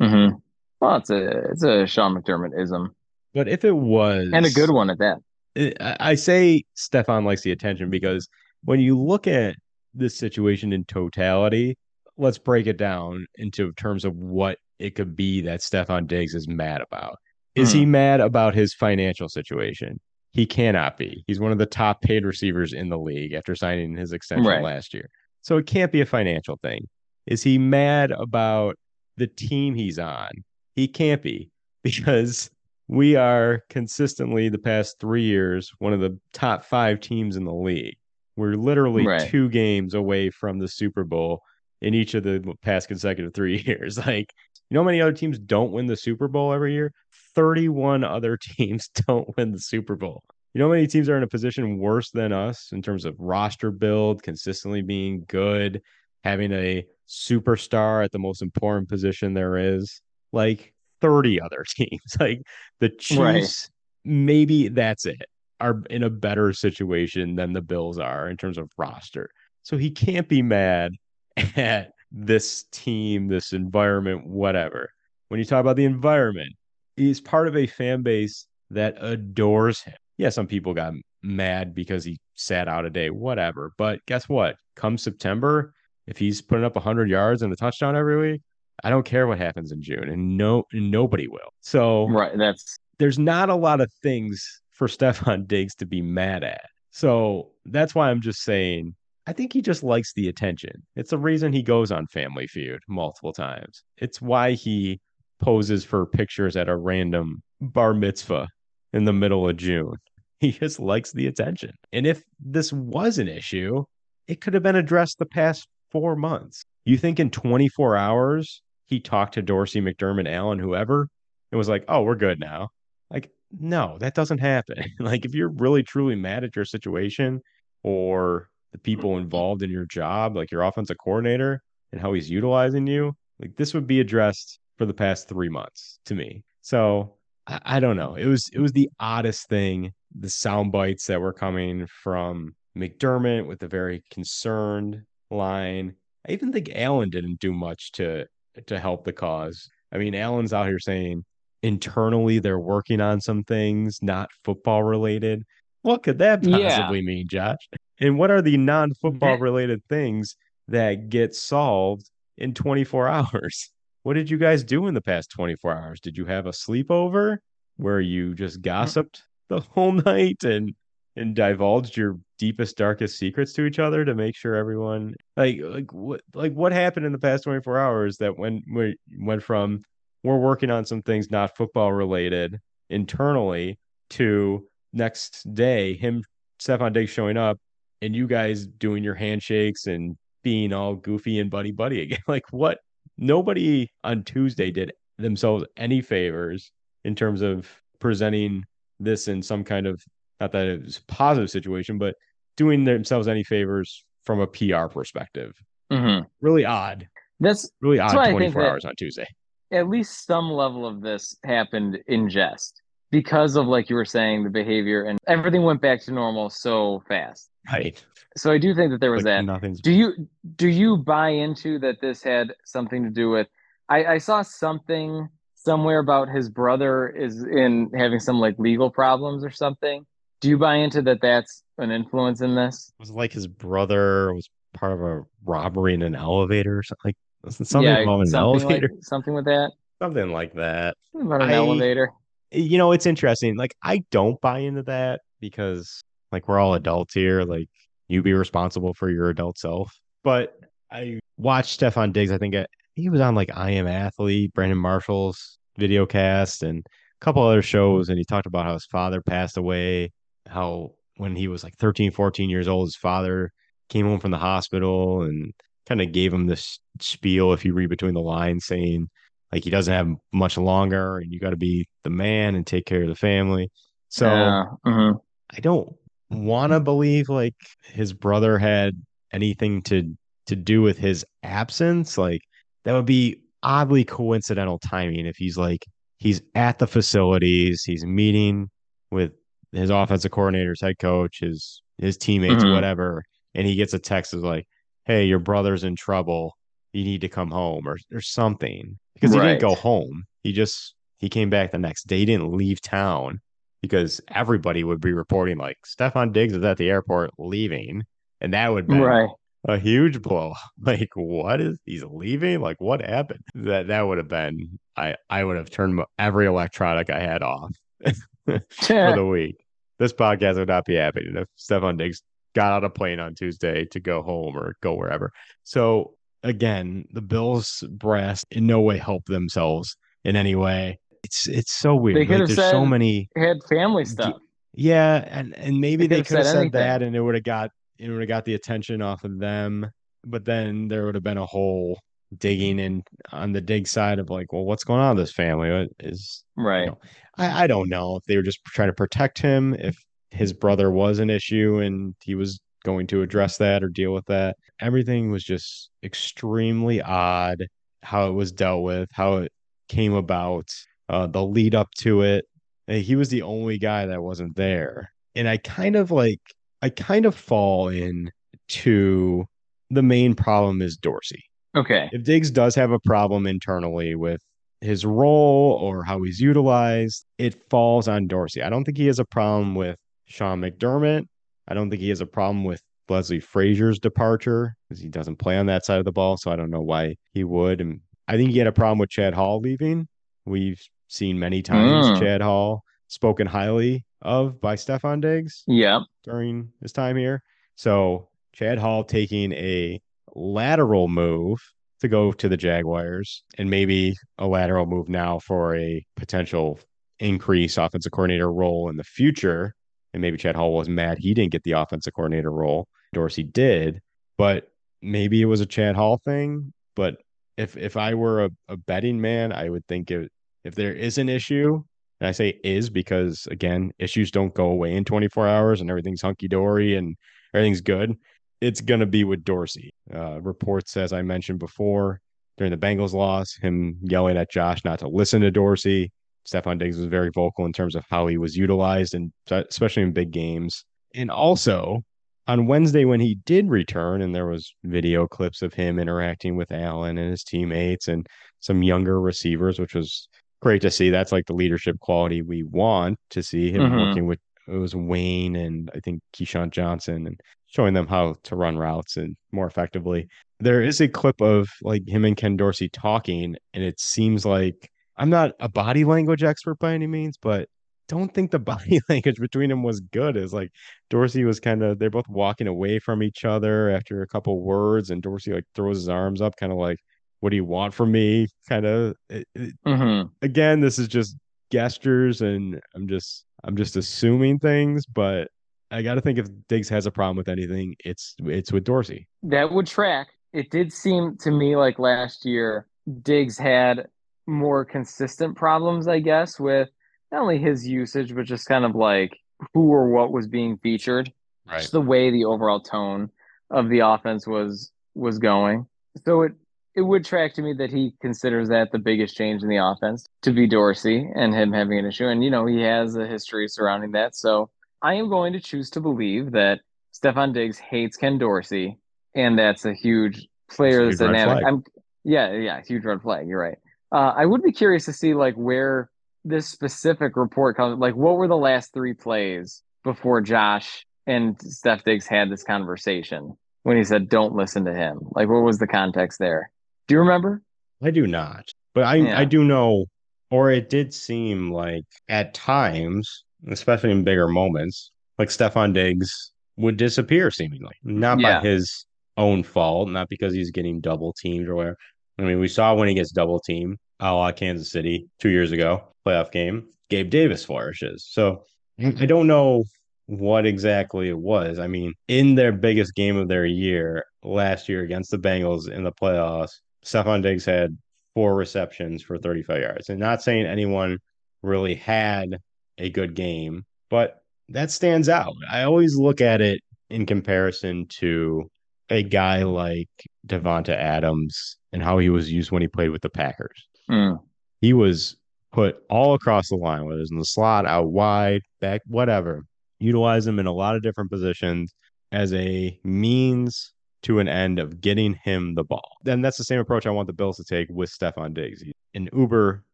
Mm-hmm. Well, it's a it's a Sean McDermott ism But if it was and a good one at that. it- I say Stefon likes the attention because when you look at this situation in totality, let's break it down into terms of what it could be that Stefon Diggs is mad about. Is he hmm. mad about his financial situation? He cannot be. He's one of the top paid receivers in the league after signing his extension Right. last year. So it can't be a financial thing. Is he mad about the team he's on? He can't be because we are consistently the past three years one of the top five teams in the league. We're literally Right. two games away from the Super Bowl in each of the past consecutive three years. Like, you know how many other teams don't win the Super Bowl every year? 31 other teams don't win the Super Bowl. You know how many teams are in a position worse than us in terms of roster build, consistently being good, having a superstar at the most important position there is? Like 30 other teams. Like the Chiefs, Right. maybe that's it, are in a better situation than the Bills are in terms of roster. So he can't be mad at this team, this environment, whatever. When you talk about the environment, he's part of a fan base that adores him. Yeah, some people got mad because he sat out a day, whatever. But guess what? Come September, if he's putting up 100 yards and a touchdown every week, I don't care what happens in June, and no, nobody will. So Right. That's there's not a lot of things for Stefon Diggs to be mad at. So that's why I'm just saying, I think he just likes the attention. It's the reason he goes on Family Feud multiple times. It's why he poses for pictures at a random bar mitzvah in the middle of June. He just likes the attention. And if this was an issue, it could have been addressed the past four months. You think in 24 hours he talked to Dorsey, McDermott, Allen, whoever, and was like, oh, we're good now. Like, no, that doesn't happen. like, if you're really truly mad at your situation or the people involved in your job, like your offensive coordinator and how he's utilizing you, like this would be addressed for the past three months to me. So I, I don't know. It was it was the oddest thing. The sound bites that were coming from McDermott with a very concerned line. I even think Allen didn't do much to to help the cause. I mean, Allen's out here saying internally they're working on some things not football related. What could that Yeah. possibly mean, Josh? And what are the non-football related things that get solved in 24 hours? What did you guys do in the past 24 hours? Did you have a sleepover where you just mm. gossiped the whole night and and divulged your deepest darkest secrets to each other to make sure everyone like like what like what happened in the past 24 hours that when we went from we're working on some things not football related internally to next day him Stefon Diggs showing up and you guys doing your handshakes and being all goofy and buddy buddy again. Like what? Nobody on Tuesday did themselves any favors in terms of presenting this in some kind of not that it was a positive situation, but doing themselves any favors from a PR perspective. Mhm. Really odd. That's Really That's odd why I think 24 that- hours on Tuesday. at least some level of this happened in jest because of like you were saying the behavior and everything went back to normal so fast. Right. So I do think that there was Like that. nothing's Do you do you buy into that this had something to do with I, I saw something somewhere about his brother is in having some like legal problems or something. Do you buy into that that's an influence in this? It was like his brother was part of a robbery in an elevator or something like something yeah, an elevator. like something with that. something like that. Something about an I- elevator. you know, it's interesting. Like, I don't buy into that because, like, we're all adults here. Like, you be responsible for your adult self. But I watched Stefon Diggs. I think uh, he was on like I Am Athlete, Brandon Marshall's video cast, and a couple other shows. And he talked about how his father passed away, how when he was like 13, 14 years old, his father came home from the hospital and kind of gave him this spiel, if you read between the lines, saying, like he doesn't have much longer and you got to be the man and take care of the family so Yeah, mhm. i don't want to believe like his brother had anything to to do with his absence like that would be oddly coincidental timing if he's like he's at the facilities he's meeting with his offensive coordinators head coach his his teammates Mhm. whatever. And he gets a text is like hey your brother's in trouble. You need to come home or or something. Because he didn't go home. He just he came back the next day. He didn't leave town because everybody would be reporting like Stefon Diggs is at the airport leaving. And that would be Right. a huge blow. Like what is he's leaving? Like what happened? That that would have been I I would have turned every electronic I had off for the week this podcast would not be happening if Stefon Diggs got on a plane on Tuesday to go home or go wherever. So again, the Bills brass in no way helped themselves in any way. It's it's so weird. They could Like, have there's so many had family stuff. yeah, and and maybe They they could have said said that and it would have got it would have got the attention off of them. But then there would have been a whole digging in on the dig side of like, well, what's going on with this family? What is Right. know, I, I don't know if they were just trying to protect him, if his brother was an issue and he was going to address that or deal with that. Everything was just extremely odd how it was dealt with, how it came about, uh, the lead up to it. He was the only guy that wasn't there. And I kind of like, I kind of fall in to the main problem is Dorsey Okay. if Diggs does have a problem internally with his role or how he's utilized, it falls on Dorsey. I don't think he has a problem with Sean McDermott. I don't think he has a problem with Leslie Frazier's departure because he doesn't play on that side of the ball. So I don't know why he would. And I think he had a problem with Chad Hall leaving. We've seen many times Mm. Chad Hall spoken highly of by Stefon Diggs Yeah. during his time here. So Chad Hall taking a lateral move to go to the Jaguars and maybe a lateral move now for a potential increase offensive coordinator role in the future. And maybe Chad Hall was mad he didn't get the offensive coordinator role. Dorsey did, but maybe it was a Chad Hall thing. But if if I were a, a betting man, I would think it, if there is an issue, and I say is because again, issues don't go away in 24 hours and everything's hunky dory and everything's good. It's gonna be with Dorsey. Uh, reports, as I mentioned before, during the Bengals loss, him yelling at Josh not to listen to Dorsey. Stefon Diggs was very vocal in terms of how he was utilized, and especially in big games. And also on Wednesday when he did return, and there was video clips of him interacting with Allen and his teammates and some younger receivers, which was great to see. That's like the leadership quality we want to see him Mhm. working with it was Wayne and I think KeeSean Johnson and showing them how to run routes and more effectively. There is a clip of like him and Ken Dorsey talking, and it seems like I'm not a body language expert by any means, but don't think the body language between them was good. It's like Dorsey was kind of they're both walking away from each other after a couple words, and Dorsey like throws his arms up, kind of like, "What do you want from me?" Kind of. It, it, hmm again, this is just gestures, and I'm just I'm just assuming things, but I got to think if Diggs has a problem with anything, it's it's with Dorsey. That would track. It did seem to me like last year Diggs had more consistent problems, I guess, with not only his usage, but just kind of like who or what was being featured. Right. Just the way the overall tone of the offense was was going. So it it would track to me that he considers that the biggest change in the offense to be Dorsey and him having an issue. And you know, he has a history surrounding that. So I am going to choose to believe that Stefon Diggs hates Ken Dorsey, and that's a huge player huge dynamic. I'm yeah, yeah, huge red flag. You're right. Uh, I would be curious to see like where this specific report comes. Like, what were the last three plays before Josh and Steph Diggs had this conversation when he said, "Don't listen to him"? Like, what was the context there? Do you remember? I do not, but I Yeah. I do know, or it did seem like at times, especially in bigger moments, like Stefon Diggs would disappear seemingly, not Yeah. by his own fault, not because he's getting double teamed or whatever. I mean, we saw when he gets double teamed, a la Kansas City two years ago, playoff game, Gabe Davis flourishes. So I don't know what exactly it was. I mean, in their biggest game of their year last year against the Bengals in the playoffs, Stefon Diggs had four receptions for 35 yards. And not saying anyone really had a good game, but that stands out. I always look at it in comparison to a guy like Davante Adams and how he was used when he played with the Packers. Hmm. He was put all across the line, whether it's in the slot, out wide, back, whatever. Utilize him in a lot of different positions as a means to an end of getting him the ball. Then that's the same approach I want the Bills to take with Stefon Diggs. He's an uber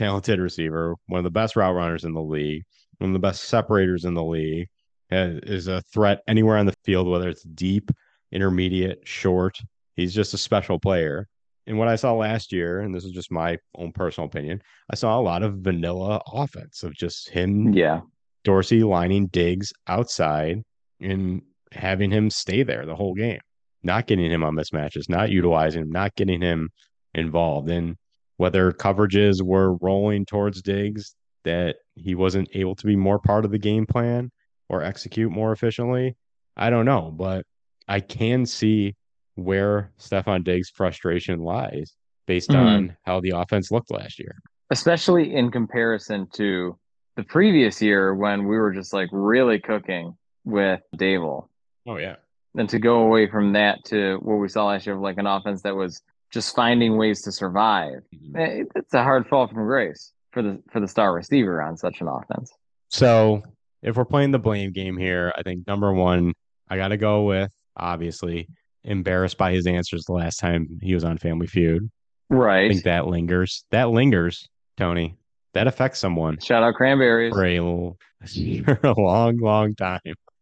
talented receiver, one of the best route runners in the league, one of the best separators in the league, has- is a threat anywhere on the field, whether it's deep, intermediate, short. He's just a special player. And what I saw last year, and this is just my own personal opinion, I saw a lot of vanilla offense of just him Yeah. Dorsey lining Diggs outside and having him stay there the whole game, not getting him on mismatches, not utilizing him, not getting him involved. And whether coverages were rolling towards Diggs, that he wasn't able to be more part of the game plan or execute more efficiently, I don't know. But I can see where Stefon Diggs' frustration lies based Mhm. on how the offense looked last year. especially in comparison to the previous year when we were just like really cooking with Daboll. Oh, yeah. And to go away from that to what we saw last year of like an offense that was just finding ways to survive. Eh, It's a hard fall from grace for the for the star receiver on such an offense. So if we're playing the blame game here, I think number one, I got to go with obviously embarrassed by his answers the last time he was on Family Feud. Right. I think that lingers. That lingers, Tony. That affects someone Shout out cranberries. for a, for a long, long time.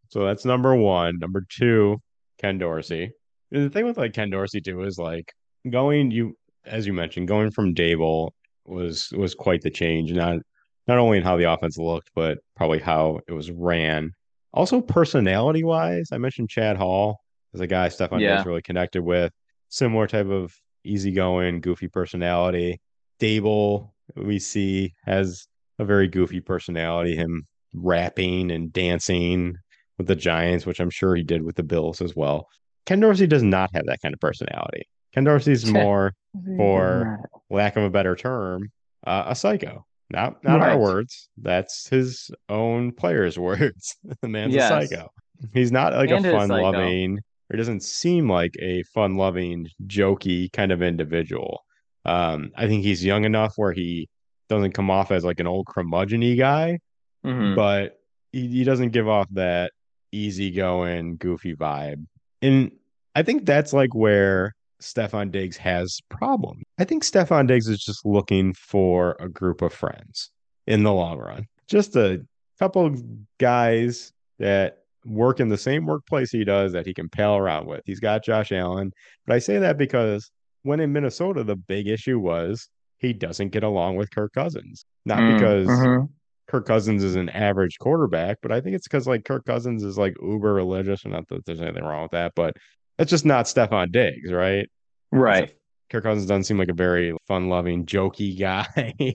So that's number one. Number two, Ken Dorsey. And The thing with like Ken Dorsey too is like going you as you mentioned, going from Daboll was was quite the change. Not not only in how the offense looked, but probably how it was ran. Also personality wise, I mentioned Chad Hall as a guy Stefon Yeah. Really connected with. Similar type of easygoing, goofy personality. Daboll, we see, has a very goofy personality, him rapping and dancing with the Giants, which I'm sure he did with the Bills as well. Ken Dorsey does not have that kind of personality. Ken Dorsey's more, for lack of a better term, uh, a psycho. Not not our words. That's his own players' words. the man's Yes. a psycho. He's not like And a fun loving, or doesn't seem like a fun loving, jokey kind of individual. Um, I think he's young enough where he doesn't come off as like an old curmudgeon guy, Mhm. but he, he doesn't give off that easygoing, goofy vibe. And I think that's like where Stefon Diggs has problems. I think Stefon Diggs is just looking for a group of friends in the long run. Just a couple of guys that work in the same workplace he does that he can pal around with. He's got Josh Allen, but I say that because when in Minnesota, the big issue was he doesn't get along with Kirk Cousins. Not Mm, because mhm. Kirk Cousins is an average quarterback, but I think it's because like Kirk Cousins is like uber religious, and not that there's anything wrong with that, but that's just not Stefon Diggs, right? Right. Kirk Cousins doesn't seem like a very fun loving, jokey guy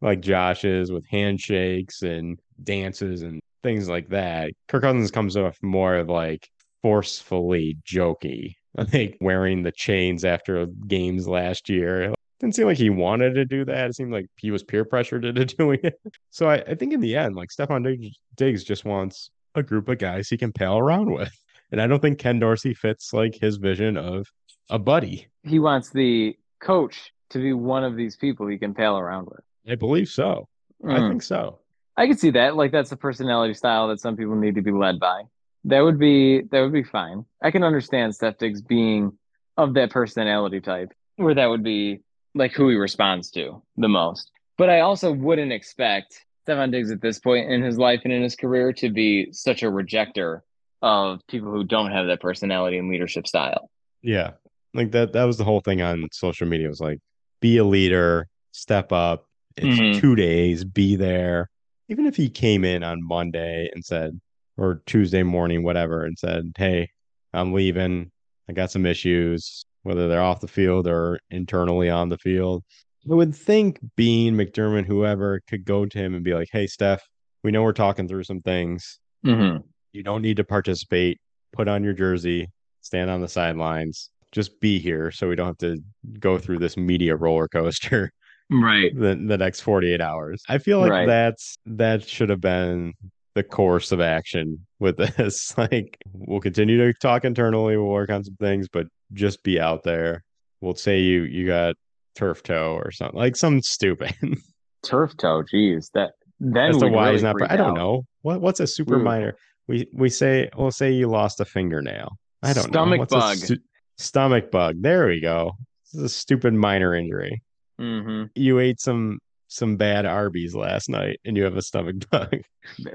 like Josh is with handshakes and dances and things like that. Kirk Cousins comes off more of like forcefully jokey. I think wearing the chains after games last year. Didn't seem like he wanted to do that. It seemed like he was peer pressured into doing it. So I, I think in the end, like Stefon Diggs, Diggs just wants a group of guys he can pal around with. And I don't think Ken Dorsey fits like his vision of a buddy. He wants the coach to be one of these people he can pal around with. I believe so. I Mm. think so. I could see that. Like that's the personality style that some people need to be led by. That would be that would be fine. I can understand Steph Diggs being of that personality type, where that would be like who he responds to the most. But I also wouldn't expect Stefon Diggs at this point in his life and in his career to be such a rejecter of people who don't have that personality and leadership style. Yeah. Like that that was the whole thing on social media. It was like be a leader, step up. It's Mhm. two days, be there. Even if he came in on Monday and said, or Tuesday morning, whatever, and said, Hey, I'm leaving. I got some issues, whether they're off the field or internally on the field. I would think Beane, McDermott, whoever could go to him and be like, Hey, Steph, we know we're talking through some things. Mm-hmm. You don't need to participate. Put on your jersey, stand on the sidelines, just be here so we don't have to go through this media roller coaster Right. the, the next 48 hours. I feel like Right. that's that should have been the course of action with this. Like we'll continue to talk internally, we'll work on some things, but just be out there. We'll say you you got turf toe or something like something stupid. Turf toe, geez. That then That's the why really he's not. I don't out. know what what's a super minor. We we say we'll say you lost a fingernail. I don't Stomach know. What's a bug. stu- stomach bug. There we go. This is a stupid minor injury. Mm-hmm. You ate some some bad Arby's last night and you have a stomach bug.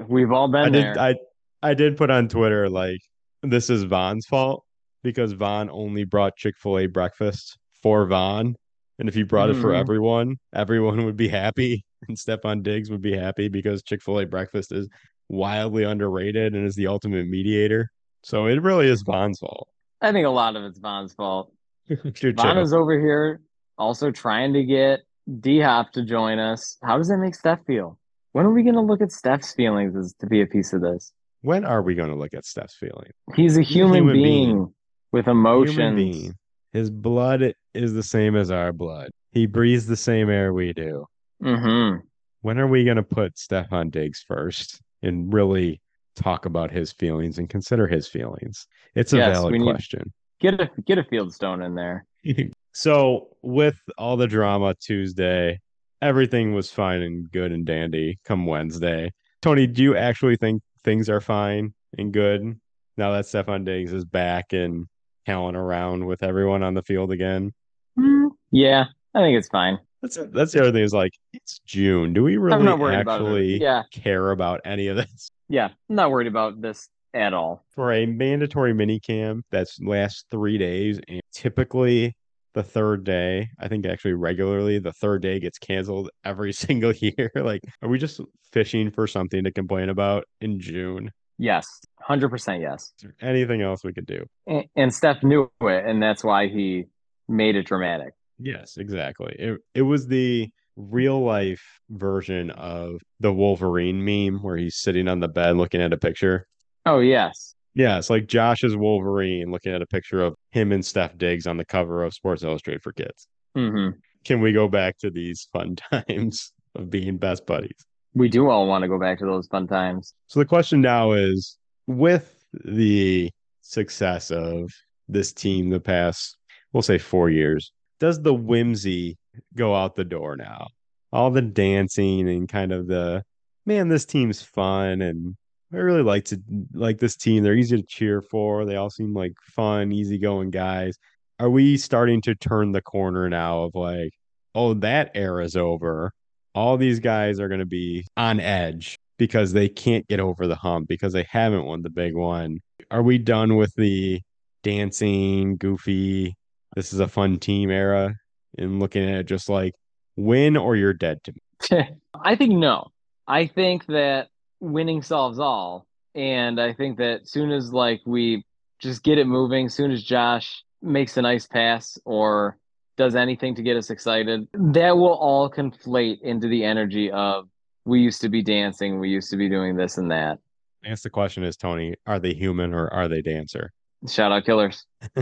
We've all been I did there. I I did put on Twitter like this is Von's fault because Von only brought Chick-fil-A breakfast for Von. And if he brought it for Mhm. everyone, everyone would be happy. And Stefon Diggs would be happy because Chick-fil-A breakfast is wildly underrated and is the ultimate mediator. So it really is Von's fault. I think a lot of it's Von's fault. Dude, Von is over here also trying to get D Hop to join us. How does that make Steph feel? When are we going to look at Steph's feelings as to be a piece of this? when are we going to look at Steph's feeling? He's a human, human being, being. with emotions. being. His blood is the same as our blood. He breathes the same air we do. hmm When are we going to put Steph on Diggs first and really talk about his feelings and consider his feelings? It's a Yes, valid question. Get a get a Fieldstone in there. so, with all the drama Tuesday, everything was fine and good and dandy come Wednesday. Tony, do you actually think things are fine and good now that Stefon Diggs is back and howling around with everyone on the field again? Hmm, Yeah, I think it's fine. That's that's the other thing is like it's June. Do we really worried about actually Yeah. care about any of this? Yeah, I'm not worried about this at all. for a mandatory mini camp that's lasts three days and typically the third day i think actually regularly the third day gets canceled every single year like are we just fishing for something to complain about in june Yes, hundred percent yes. Is there anything else we could do And, and Steph knew it, and that's why he made it dramatic. Yes exactly it, it was the real life version of the wolverine meme where he's sitting on the bed looking at a picture Oh yes, Yeah, it's like Josh's Wolverine looking at a picture of him and Steph Diggs on the cover of Sports Illustrated for Kids. hmm Can we go back to these fun times of being best buddies? we do all want to go back to those fun times. So the question now is with the success of this team the past, we'll say four years, does the whimsy go out the door now? All the dancing and kind of the man, this team's fun and I really like to like this team. They're easy to cheer for. They all seem like fun, easygoing guys. Are we starting to turn the corner now of like, oh, that era's over? All these guys are going to be on edge because they can't get over the hump because they haven't won the big one. Are we done with the dancing, goofy, this is a fun team era and looking at it just like win or you're dead to me? I think no. I think that winning solves all, and I think that soon as like we just get it moving, soon as Josh makes a nice pass or does anything to get us excited, that will all conflate into the energy of we used to be dancing, we used to be doing this and that. I guess the question is, Tony, are they human or are they dancer? Shout out killers.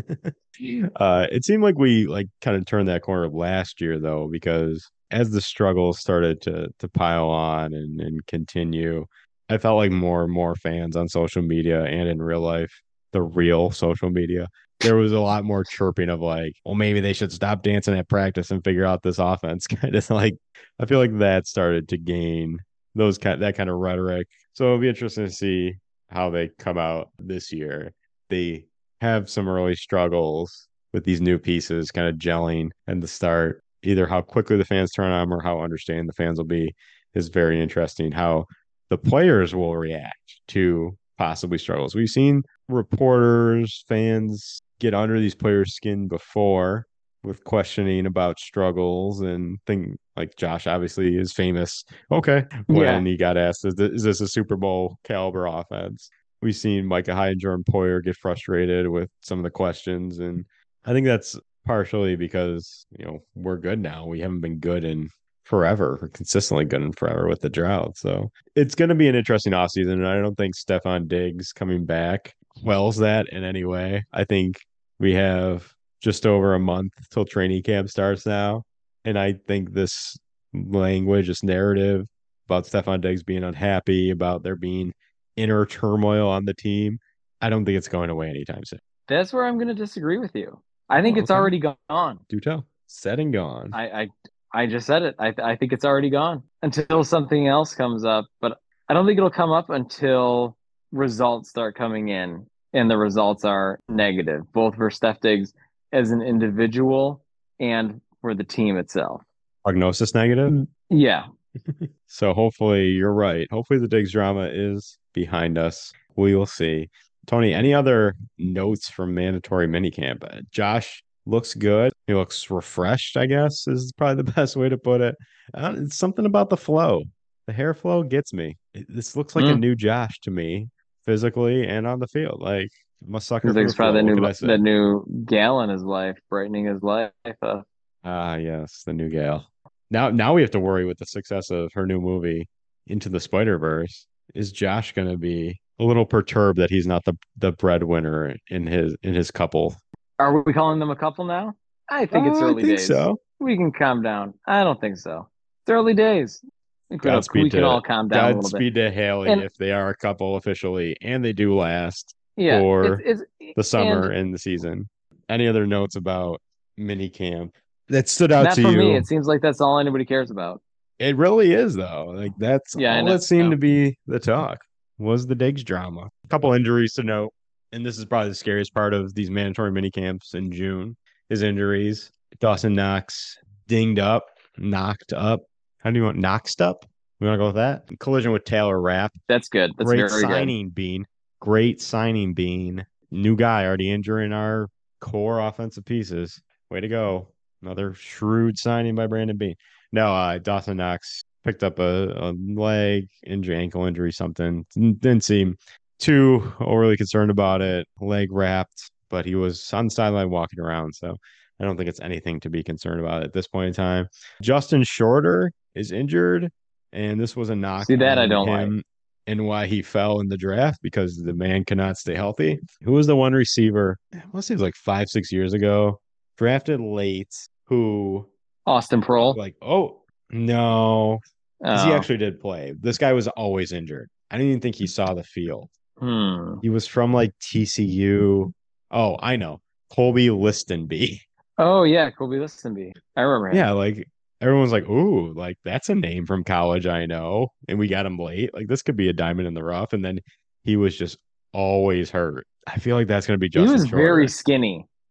uh, it seemed like we like kind of turned that corner last year though, because as the struggles started to to pile on and, and continue, I felt like more and more fans on social media and in real life, the real social media, there was a lot more chirping of like, well, maybe they should stop dancing at practice and figure out this offense. Kind of like I feel like that started to gain those kind that kind of rhetoric. So it'll be interesting to see how they come out this year. They have some early struggles with these new pieces kind of gelling and the start. Either how quickly the fans turn on them or how understanding the fans will be is very interesting. How the players will react to possibly struggles. We've seen reporters, fans get under these players' skin before with questioning about struggles and thing like Josh obviously is famous. Okay, when Yeah. he got asked, is this, is this a Super Bowl caliber offense? We've seen Micah Hyde and Jordan Poyer get frustrated with some of the questions, and I think that's partially because you know we're good now. We haven't been good in forever, or consistently good in forever with the drought. So it's going to be an interesting offseason, and I don't think Stefon Diggs coming back quells that in any way. I think we have just over a month till training camp starts now. And I think this language, this narrative about Stefon Diggs being unhappy, about there being inner turmoil on the team, I don't think it's going away anytime soon. That's where I'm going to disagree with you. I think Oh, it's okay. already gone. Do tell. Said and gone. I, I I just said it. I I think it's already gone until something else comes up. But I don't think it'll come up until results start coming in, and the results are negative, both for Stef Diggs as an individual and for the team itself. Prognosis negative. Yeah, So hopefully you're right. Hopefully the Diggs drama is behind us. We will see. Tony, any other notes from mandatory minicamp? Uh, Josh looks good. He looks refreshed, I guess, is probably the best way to put it. Uh, it's something about the flow. The hair flow gets me. It- this looks like a Mm. new Josh to me, physically and on the field. Like I'm a sucker for the probably the new can I say? the new gal in his life, brightening his life. Uh, Ah, yes, the new gal. Now, now we have to worry with the success of her new movie, Into the Spider Verse. Is Josh going to be a little perturbed that he's not the the breadwinner in his in his couple? are we calling them a couple now? I think it's Uh, early I think days. so. We can calm down. I don't think so. It's early days. We can, Godspeed we can to- all calm down a little bit. Godspeed to Hailee And- if they are a couple officially, and they do last Yeah, for it's, it's, the summer and and, the season. Any other notes about mini camp that stood out not to for you? me. It seems like that's all anybody cares about. It really is though. Like that's Yeah, all that seemed Yeah. to oh. be the talk was the Diggs drama. A couple injuries to note, and this is probably the scariest part of these mandatory mini camps in June. His injuries. Dawson Knox dinged up, knocked up. How do you want knocked up? We want to go with that. Collision with Taylor Rapp. That's good. That's Great very good. signing, Beane. Great signing, Beane. New guy already injuring our core offensive pieces. Way to go. Another shrewd signing by Brandon Beane. No, uh, Dawson Knox picked up a, a leg injury, ankle injury, something. Didn't seem too overly concerned about it. Leg wrapped, but he was on the sideline walking around. So I don't think it's anything to be concerned about at this point in time. Justin Shorter is injured, and this was a knock. See, that I on don't like. And why he fell in the draft because the man cannot stay healthy. Who was the one receiver? I to say it was like five, six years ago, drafted late, who Austin Proehl. like, oh no, 'Cause he Oh, actually did play. This guy was always injured. I didn't even think he saw the field. hmm. He was from like TCU. Oh, I know. Colby Listenby. Oh yeah, Colby Listenby. I remember him. Yeah, like everyone's like, ooh, like that's a name from college I know. And we got him late. Like this could be a diamond in the rough. And then he was just always hurt. I feel like that's gonna be he Justin was very Shorter.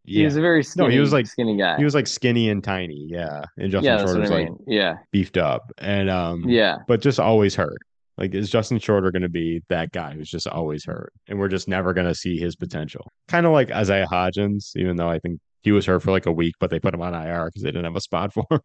Skinny. He was a very skinny. No, he was like- skinny guy. He was like skinny and tiny, yeah. And Justin yeah, Shorter was I like mean. yeah, beefed up. And um yeah. but just always hurt. Like, is Justin Shorter going to be that guy who's just always hurt, and we're just never going to see his potential? Kind of like Isaiah Hodgins, even though I think he was hurt for like a week, but they put him on IR because they didn't have a spot for him.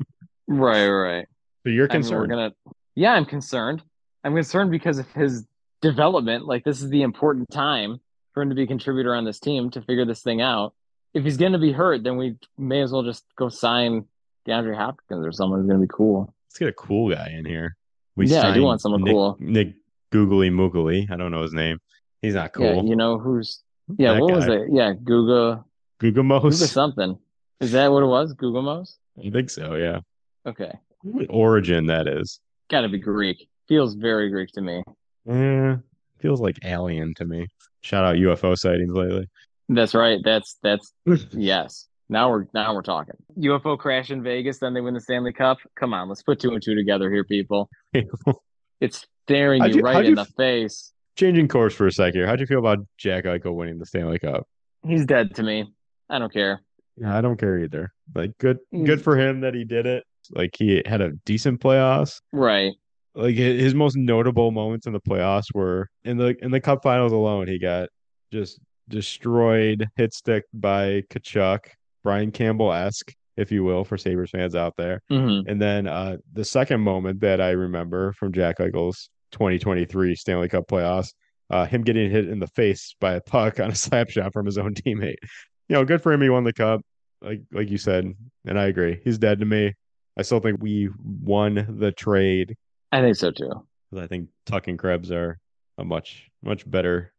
Right, right. So you're I mean, concerned? gonna. Yeah, I'm concerned. I'm concerned because of his development. Like this is the important time for him to be a contributor on this team to figure this thing out. If he's going to be hurt, then we may as well just go sign DeAndre Hopkins or someone who's going to be cool. Let's get a cool guy in here. We Yeah, I do want someone Nick, cool. Nick googly moogly. I don't know his name. He's not cool. Yeah, you know who's yeah, That what was it? Yeah, Google Google Gugamos. something. Is that what it was? Google Mos? I think so. Yeah. Okay. What origin that is? Gotta be Greek. Feels very Greek to me. Yeah, feels like alien to me. Shout out UFO sightings lately. That's right. That's that's yes. Now we're now we're talking. UFO crash in Vegas, then they win the Stanley Cup. Come on, let's put two and two together here, people. It's staring you you- right in you the face. Changing course for a sec here. How'd you feel about Jack Eichel winning the Stanley Cup? He's dead to me. I don't care. Yeah, I don't care either. Like good mm. good for him that he did it. Like he had a decent playoffs. Right. Like his most notable moments in the playoffs were in the in the cup finals alone, he got just destroyed, hit stick by Tkachuk, Brian Campbell-esque, if you will, for Sabres fans out there. hmm And then uh the second moment that I remember from Jack Eichel's 2023 Stanley Cup playoffs, uh him getting hit in the face by a puck on a slap shot from his own teammate. You know, good for him he won the cup. Like like you said, and I agree. He's dead to me. I still think we won the trade. I think so too. I think Tuch and Krebs are a much much better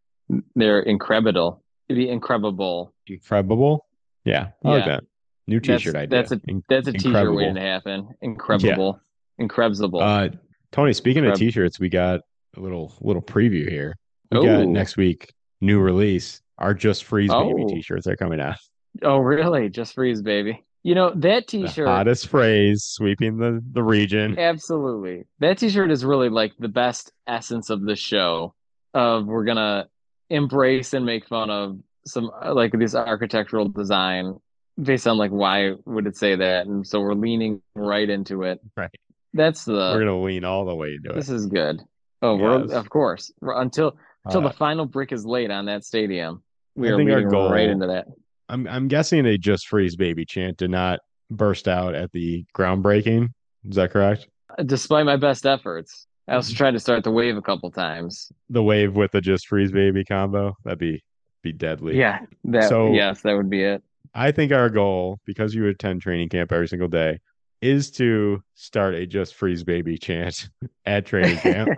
They're incredible. It'd incredible. incredible. Yeah, I like that. New t-shirt idea. that's a- In- That's a t-shirt incredible. waiting to happen. Incredible. Incredible. Uh, Tony, speaking of t-shirts, we got a little little preview here. We Oh. got next week new release. Our Just Freeze baby Oh. t-shirts are coming out. oh, really? Just freeze, baby. You know, that t-shirt hottest phrase sweeping the the region. Absolutely. That t-shirt is really like the best essence of the show of we're gonna embrace and make fun of some uh, like this architectural design based on like why would it say that and so we're leaning right into it. Right. That's the We're gonna lean all the way into it. this is good. Oh, we're of course. We're, until until Uh, the final brick is laid on that stadium. We I are leaning goal- right into that. I'm I'm guessing a Just Freeze baby chant did not burst out at the groundbreaking. Is that correct? Despite my best efforts. I also tried to start the wave a couple times. The wave with the Just Freeze baby combo that'd be be deadly. Yeah. That So- yes, that would be it. I think our goal, because you attend training camp every single day, is to start a Just Freeze Baby chant at training camp.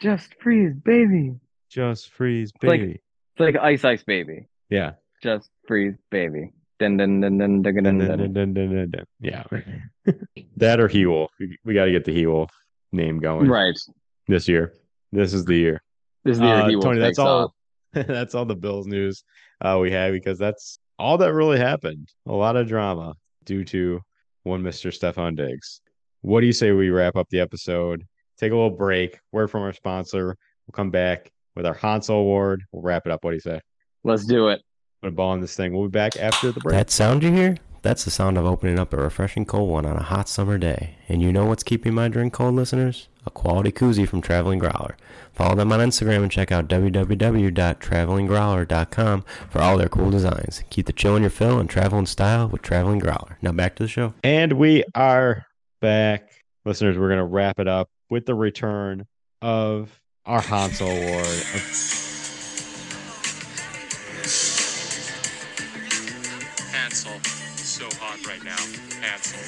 Just freeze, baby. Just Freeze Baby. It's like Ice Ice Baby. yeah. Just freeze, baby. Dun dun dun dun dun dun Dun, dun. dun, dun. dun, dun, dun, dun. Yeah. that or He Wolf. We, we got to get the He Wolf name going Right. this year. This is the year. This is the year Uh, he will Tony, that's all. off. that's all the Bills news uh, we had because that's all that really happened. A lot of drama due to one Mr. Stefon Diggs. What do you say we wrap up the episode? Take a little break, word from our sponsor. We'll come back with our Hansel Award. We'll wrap it up. What do you say? Let's do it. Put a ball in this thing. We'll be back after the break. That sound you hear? That's the sound of opening up a refreshing cold one on a hot summer day. And you know what's keeping my drink cold, listeners? A quality koozie from Traveling Growler. Follow them on Instagram and check out www.travelinggrowler.com for all their cool designs. Keep the chill in your fill and travel in style with Traveling Growler. Now back to the show. And we are back. Listeners, we're going to wrap it up with the return of our Hansel Award. right now. Hansel.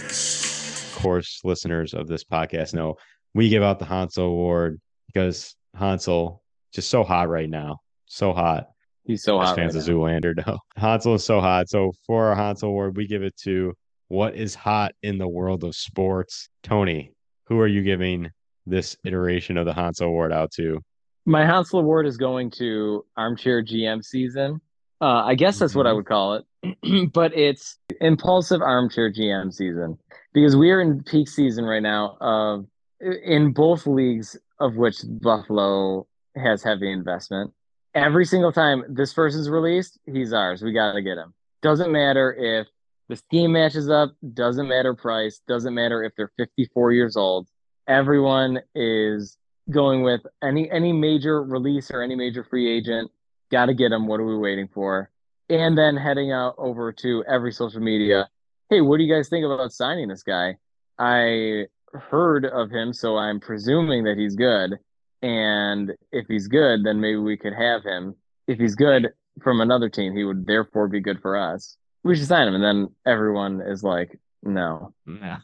Of course, listeners of this podcast know we give out the Hansel Award because Hansel just so hot right now. So hot. He's so hot. fans right of now. Zoolander know. Hansel is so hot. So for our Hansel Award, we give it to what is hot in the world of sports. Tony, who are you giving this iteration of the Hansel Award out to? My Hansel Award is going to Armchair GM season. Uh, I guess that's what I Mhm. would call it, but it's impulsive armchair GM season because we are in peak season right now of in both leagues of which Buffalo has heavy investment. Every single time this person's released, he's ours. We got to get him. Doesn't matter if the scheme matches up, doesn't matter price, doesn't matter if they're 54 years old. Everyone is going with any any major release or any major free agent. Got to get him. What are we waiting for? And then heading out over to every social media. Hey, what do you guys think about signing this guy? I heard of him, so I'm presuming that he's good. And if he's good, then maybe we could have him. If he's good from another team, he would therefore be good for us. We should sign him. And then everyone is like, no,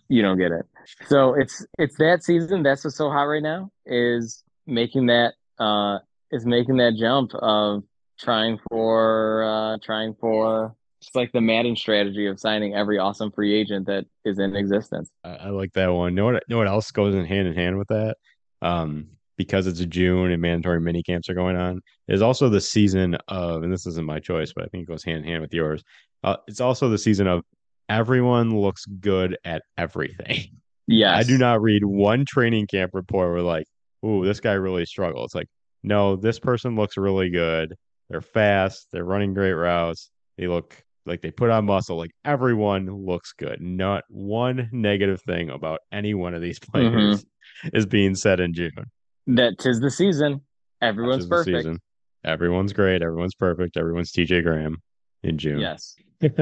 you don't get it. So it's it's that season. That's what's so hot right now is making that uh, is making that jump of trying for uh, trying for just like the Madden strategy of signing every awesome free agent that is in existence. I, I like that one. Know what? Know what else goes in hand in hand with that? Um, because it's June and mandatory mini camps are going on. Is also the season of, and this isn't my choice, but I think it goes hand in hand with yours. Uh, it's also the season of everyone looks good at everything. Yeah, I do not read one training camp report where like, "Ooh, this guy really struggled." It's like, no, this person looks really good. They're fast. They're running great routes. They look like they put on muscle. Like everyone looks good. Not one negative thing about any one of these mm-hmm. players is being said in June. That tis the season. Everyone's perfect. season. Everyone's great. Everyone's perfect. Everyone's TJ Graham in June. Yes. Good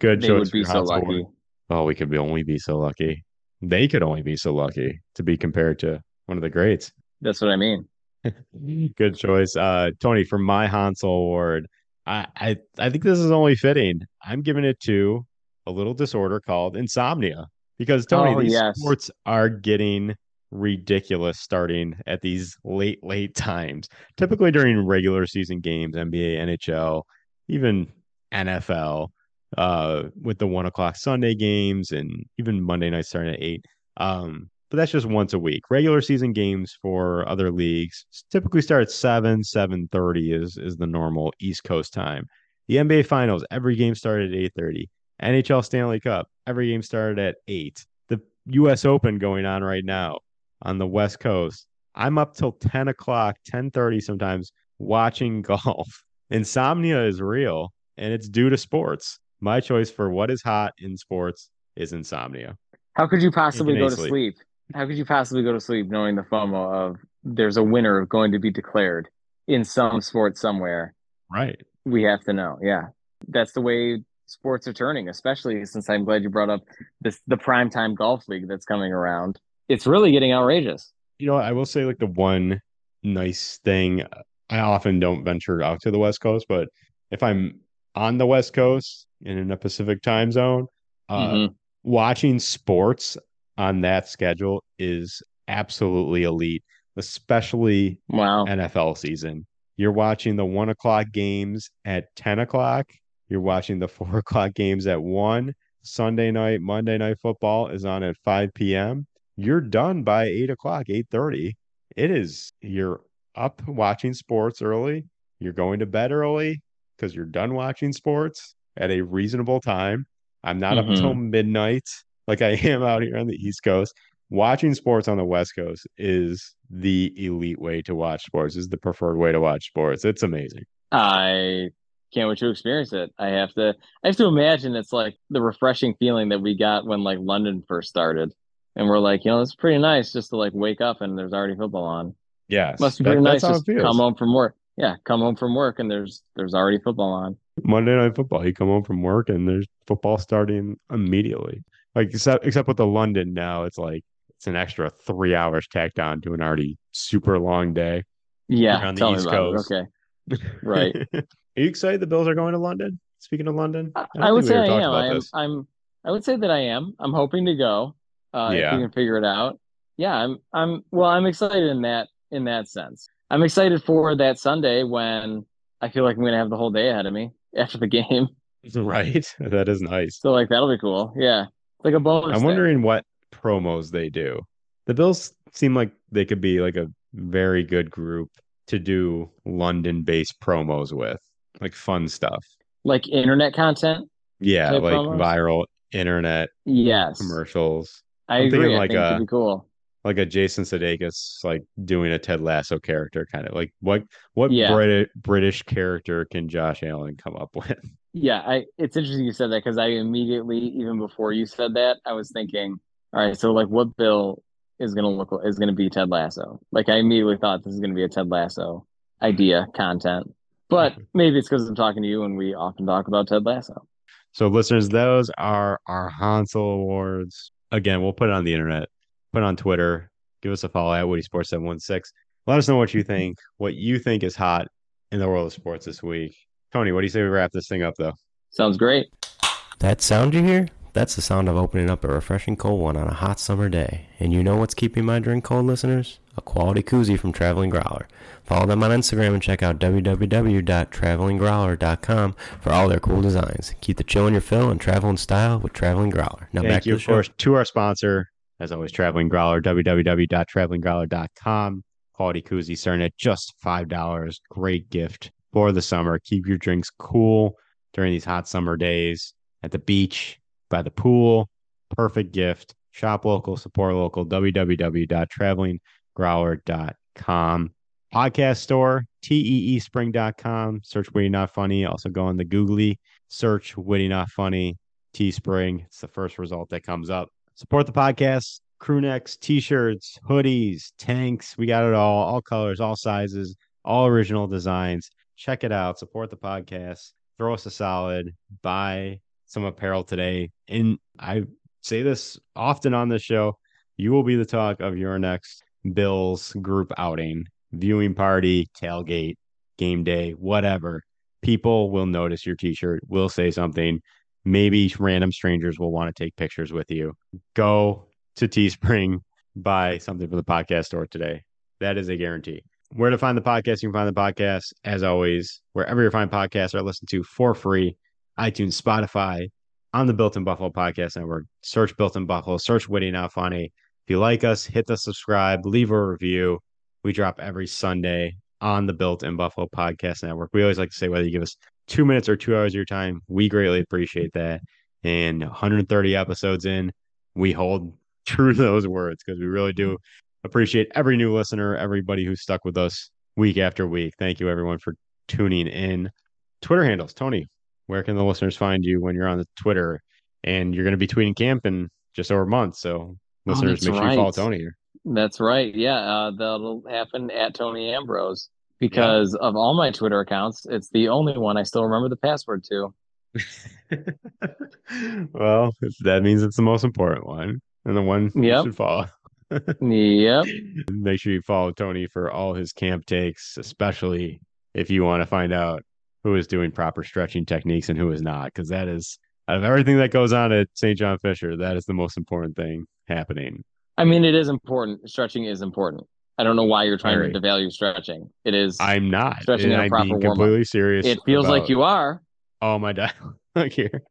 They choice. would be so lucky. Oh, we could be only be so lucky. They could only be so lucky to be compared to one of the greats. That's what I mean. Good choice. Uh Tony, for my Hansel Award, I, I I think this is only fitting. I'm giving it to a little disorder called insomnia. Because Tony, Oh, these yes. sports are getting ridiculous starting at these late, late times. Typically during regular season games, NBA, NHL, even NFL, uh, with the one o'clock Sunday games and even Monday night starting at eight. Um, but that's just once a week. Regular season games for other leagues typically start at seven, seven thirty is is the normal East Coast time. The NBA Finals, every game started at eight thirty. NHL Stanley Cup, every game started at eight. The U.S. Open going on right now on the West Coast. I'm up till ten o'clock, ten thirty sometimes watching golf. Insomnia is real, and it's due to sports. My choice for what is hot in sports is insomnia. How could you possibly go to sleep. sleep? How could you possibly go to sleep knowing the FOMO of there's a winner going to be declared in some sport somewhere? Right. We have to know. Yeah. That's the way sports are turning, especially since I'm glad you brought up this the primetime golf league that's coming around. It's really getting outrageous. You know, I will say like the one nice thing. I often don't venture out to the West Coast, but if I'm on the West Coast and in a Pacific time zone, uh, Mhm. watching sports on that schedule is absolutely elite, especially Wow. NFL season. You're watching the one o'clock games at 10 o'clock. You're watching the four o'clock games at one. Sunday night, Monday night football is on at 5 p.m. You're done by eight o'clock, 8:30. It is you're up watching sports early. You're going to bed early because you're done watching sports at a reasonable time. I'm not up mm-hmm. until midnight like I am out here on the East Coast. Watching sports on the West Coast is the elite way to watch sports, is the preferred way to watch sports. It's amazing. I can't wait to experience it. I have to I have to imagine it's like the refreshing feeling that we got when like London first started. And we're like, you know, it's pretty nice just to like wake up and there's already football on. Yes. Must be that- pretty nice just come home from work. Yeah, come home from work and there's there's already football on. Monday night football. You come home from work and there's football starting immediately. Like except except with the London now, it's like it's an extra three hours tacked on to an already super long day. Yeah, on the East. Coast. Okay. Right. Are you excited the Bills are going to London? Speaking of London, don't I would say I am. I am. I'm I would say that I am. I'm hoping to go. Uh if Yeah. we can figure it out. Yeah, I'm I'm well, I'm excited in that in that sense. I'm excited for that Sunday when I feel like I'm gonna have the whole day ahead of me after the game. Right? That is nice. So like that'll be cool. Yeah. Like a bonus. I'm thing. wondering what promos they do. The Bills seem like they could be like a very good group to do London based promos with, like fun stuff. like internet content. Yeah, like promos? viral internet Yes. commercials. I I'm agree. thinking I like think a cool. like a Jason Sudeikis like doing a Ted Lasso character kind of like what what Yeah. British British character can Josh Allen come up with? Yeah, I it's interesting you said that because I immediately, even before you said that, I was thinking, all right, so like what bill is gonna look is gonna be Ted Lasso? Like I immediately thought this is gonna be a Ted Lasso idea content. But maybe it's because I'm talking to you and we often talk about Ted Lasso. So, listeners, those are our Hansel Awards. Again, we'll put it on the internet, put it on Twitter. Give us a follow at Witty Sports 716. Let us know what you mm-hmm. think, what you think is hot in the world of sports this week. Tony, what do you say we wrap this thing up, though? Sounds great. That sound you hear? That's the sound of opening up a refreshing cold one on a hot summer day. And you know what's keeping my drink cold, listeners? A quality koozie from Traveling Growler. Follow them on Instagram and check out www.travelinggrowler.com for all their cool designs. Keep the chill in your fill and travel in style with Traveling Growler. Now Thank back you, to of the show. course, to our sponsor, as always, Traveling Growler, www.travelinggrowler.com. Quality koozie starting at just $5. Great gift for the summer. Keep your drinks cool during these hot summer days at the beach, by the pool. Perfect gift. Shop local, support local, www.travelinggrowler.com. Podcast store, teespring.com. Search Witty Not Funny. Also go on the Googly, search Witty Not Funny, Teespring. It's the first result that comes up. Support the podcast. Crew necks, t-shirts, hoodies, tanks. We got it all, all colors, all sizes, all original designs. Check it out. Support the podcast. Throw us a solid. Buy some apparel today. And I say this often on this show. You will be the talk of your next Bills group outing, viewing party, tailgate, game day, whatever. People will notice your t-shirt, will say something. Maybe random strangers will want to take pictures with you. Go to Teespring, buy something for the podcast store today. That is a guarantee. Where to find the podcast? You can find the podcast, as always, wherever you find podcasts are listened to for free iTunes, Spotify, on the Built in Buffalo Podcast Network. Search Built in Buffalo, search Witty Not Funny. If you like us, hit the subscribe, leave a review. We drop every Sunday on the Built in Buffalo Podcast Network. We always like to say whether you give us two minutes or two hours of your time, we greatly appreciate that. And 130 episodes in, we hold true to those words because we really do appreciate every new listener, everybody who's stuck with us week after week. Thank you, everyone, for tuning in. Twitter handles, Tony. Where can the listeners find you when you're on the Twitter? And you're going to be tweeting camp in just over a month. So, listeners, that's make sure you follow. Tony here. That's right. Yeah, uh, that'll happen at Tony Ambrose because of all my Twitter accounts. It's the only one I still remember the password to. well, that means it's the most important one and the one you should follow. Yep. Make sure you follow Tony for all his camp takes, especially if you want to find out who is doing proper stretching techniques and who is not, because that is out of everything that goes on at St. John Fisher, that is the most important thing happening. I mean, it is important. Stretching is important. I don't know why you're trying Very. to devalue stretching. It is. I'm not. Stretching and in a I'm proper being warm-up. completely serious. It feels like you are. Oh my god! Look here,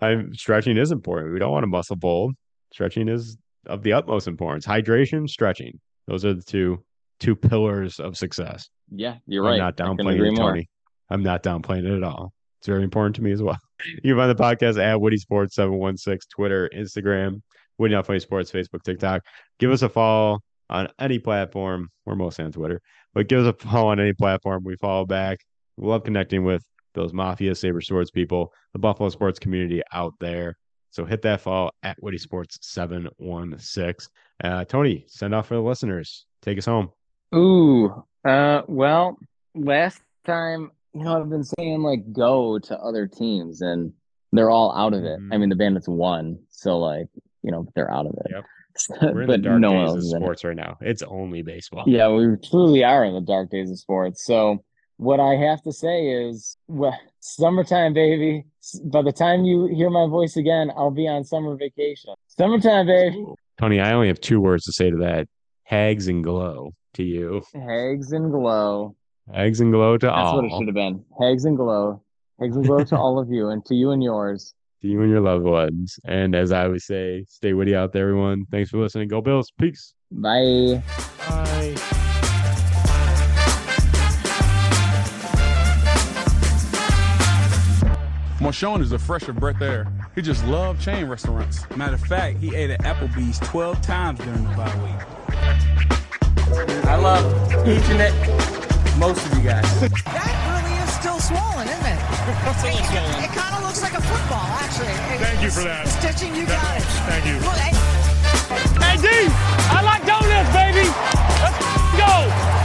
I'm stretching is important. We don't want to muscle build. Stretching is of the utmost importance. Hydration, stretching. Those are the two two pillars of success. Yeah, you're I'm right. not downplaying it. Tony. I'm not downplaying it at all. It's very important to me as well. You can find the podcast at Witty Sports 716, Twitter, Instagram, Witty Not Funny Sports, Facebook, TikTok. Give us a follow on any platform. We're mostly on Twitter, but give us a follow on any platform. We follow back. We love connecting with those Mafia, Saber Swords people, the Buffalo sports community out there. So hit that follow at Witty Sports 716. Uh, Tony, send off for the listeners. Take us home. Ooh, uh, well, last time, you know, I've been saying like go to other teams and they're all out of it. Mhm. I mean, the Bandits won, so like, you know, they're out of it. Yep. We're in the dark no days of is in it. sports right now. It's only baseball. Yeah, we truly are in the dark days of sports. So what I have to say is, well, summertime, baby. By the time you hear my voice again, I'll be on summer vacation. Summertime, baby. Tony, I only have two words to say to that. Hags and glow to you. Hags and glow. Hags and glow to That's all. That's what it should have been. Hags and glow. Hags and glow to all of you and to you and yours. To you and your loved ones. And as I always say, stay witty out there, everyone. Thanks for listening. Go Bills. Peace. Bye. Bye. Marshawn is a fresher breath air. He just loved chain restaurants. Matter of fact, he ate at Applebee's 12 times during the bye week. I love each and it, most of you guys. That really is still swollen, isn't it? It, kind of looks like a football, actually. Thank you for that. Stitching, you got it. Thank you. Look, hey, Hey, D, I like donuts, baby. Let's go.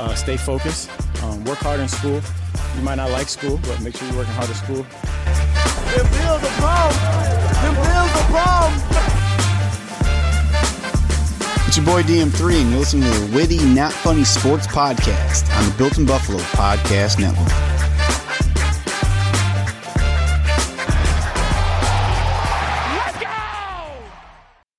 Uh, stay focused. Um, work hard in school. You might not like school, but make sure you're working hard at school. Them bills are bomb. Them bills are bomb. It's your boy DM3, and you're listening to the Witty Not Funny Sports Podcast on the Built in Buffalo Podcast Network.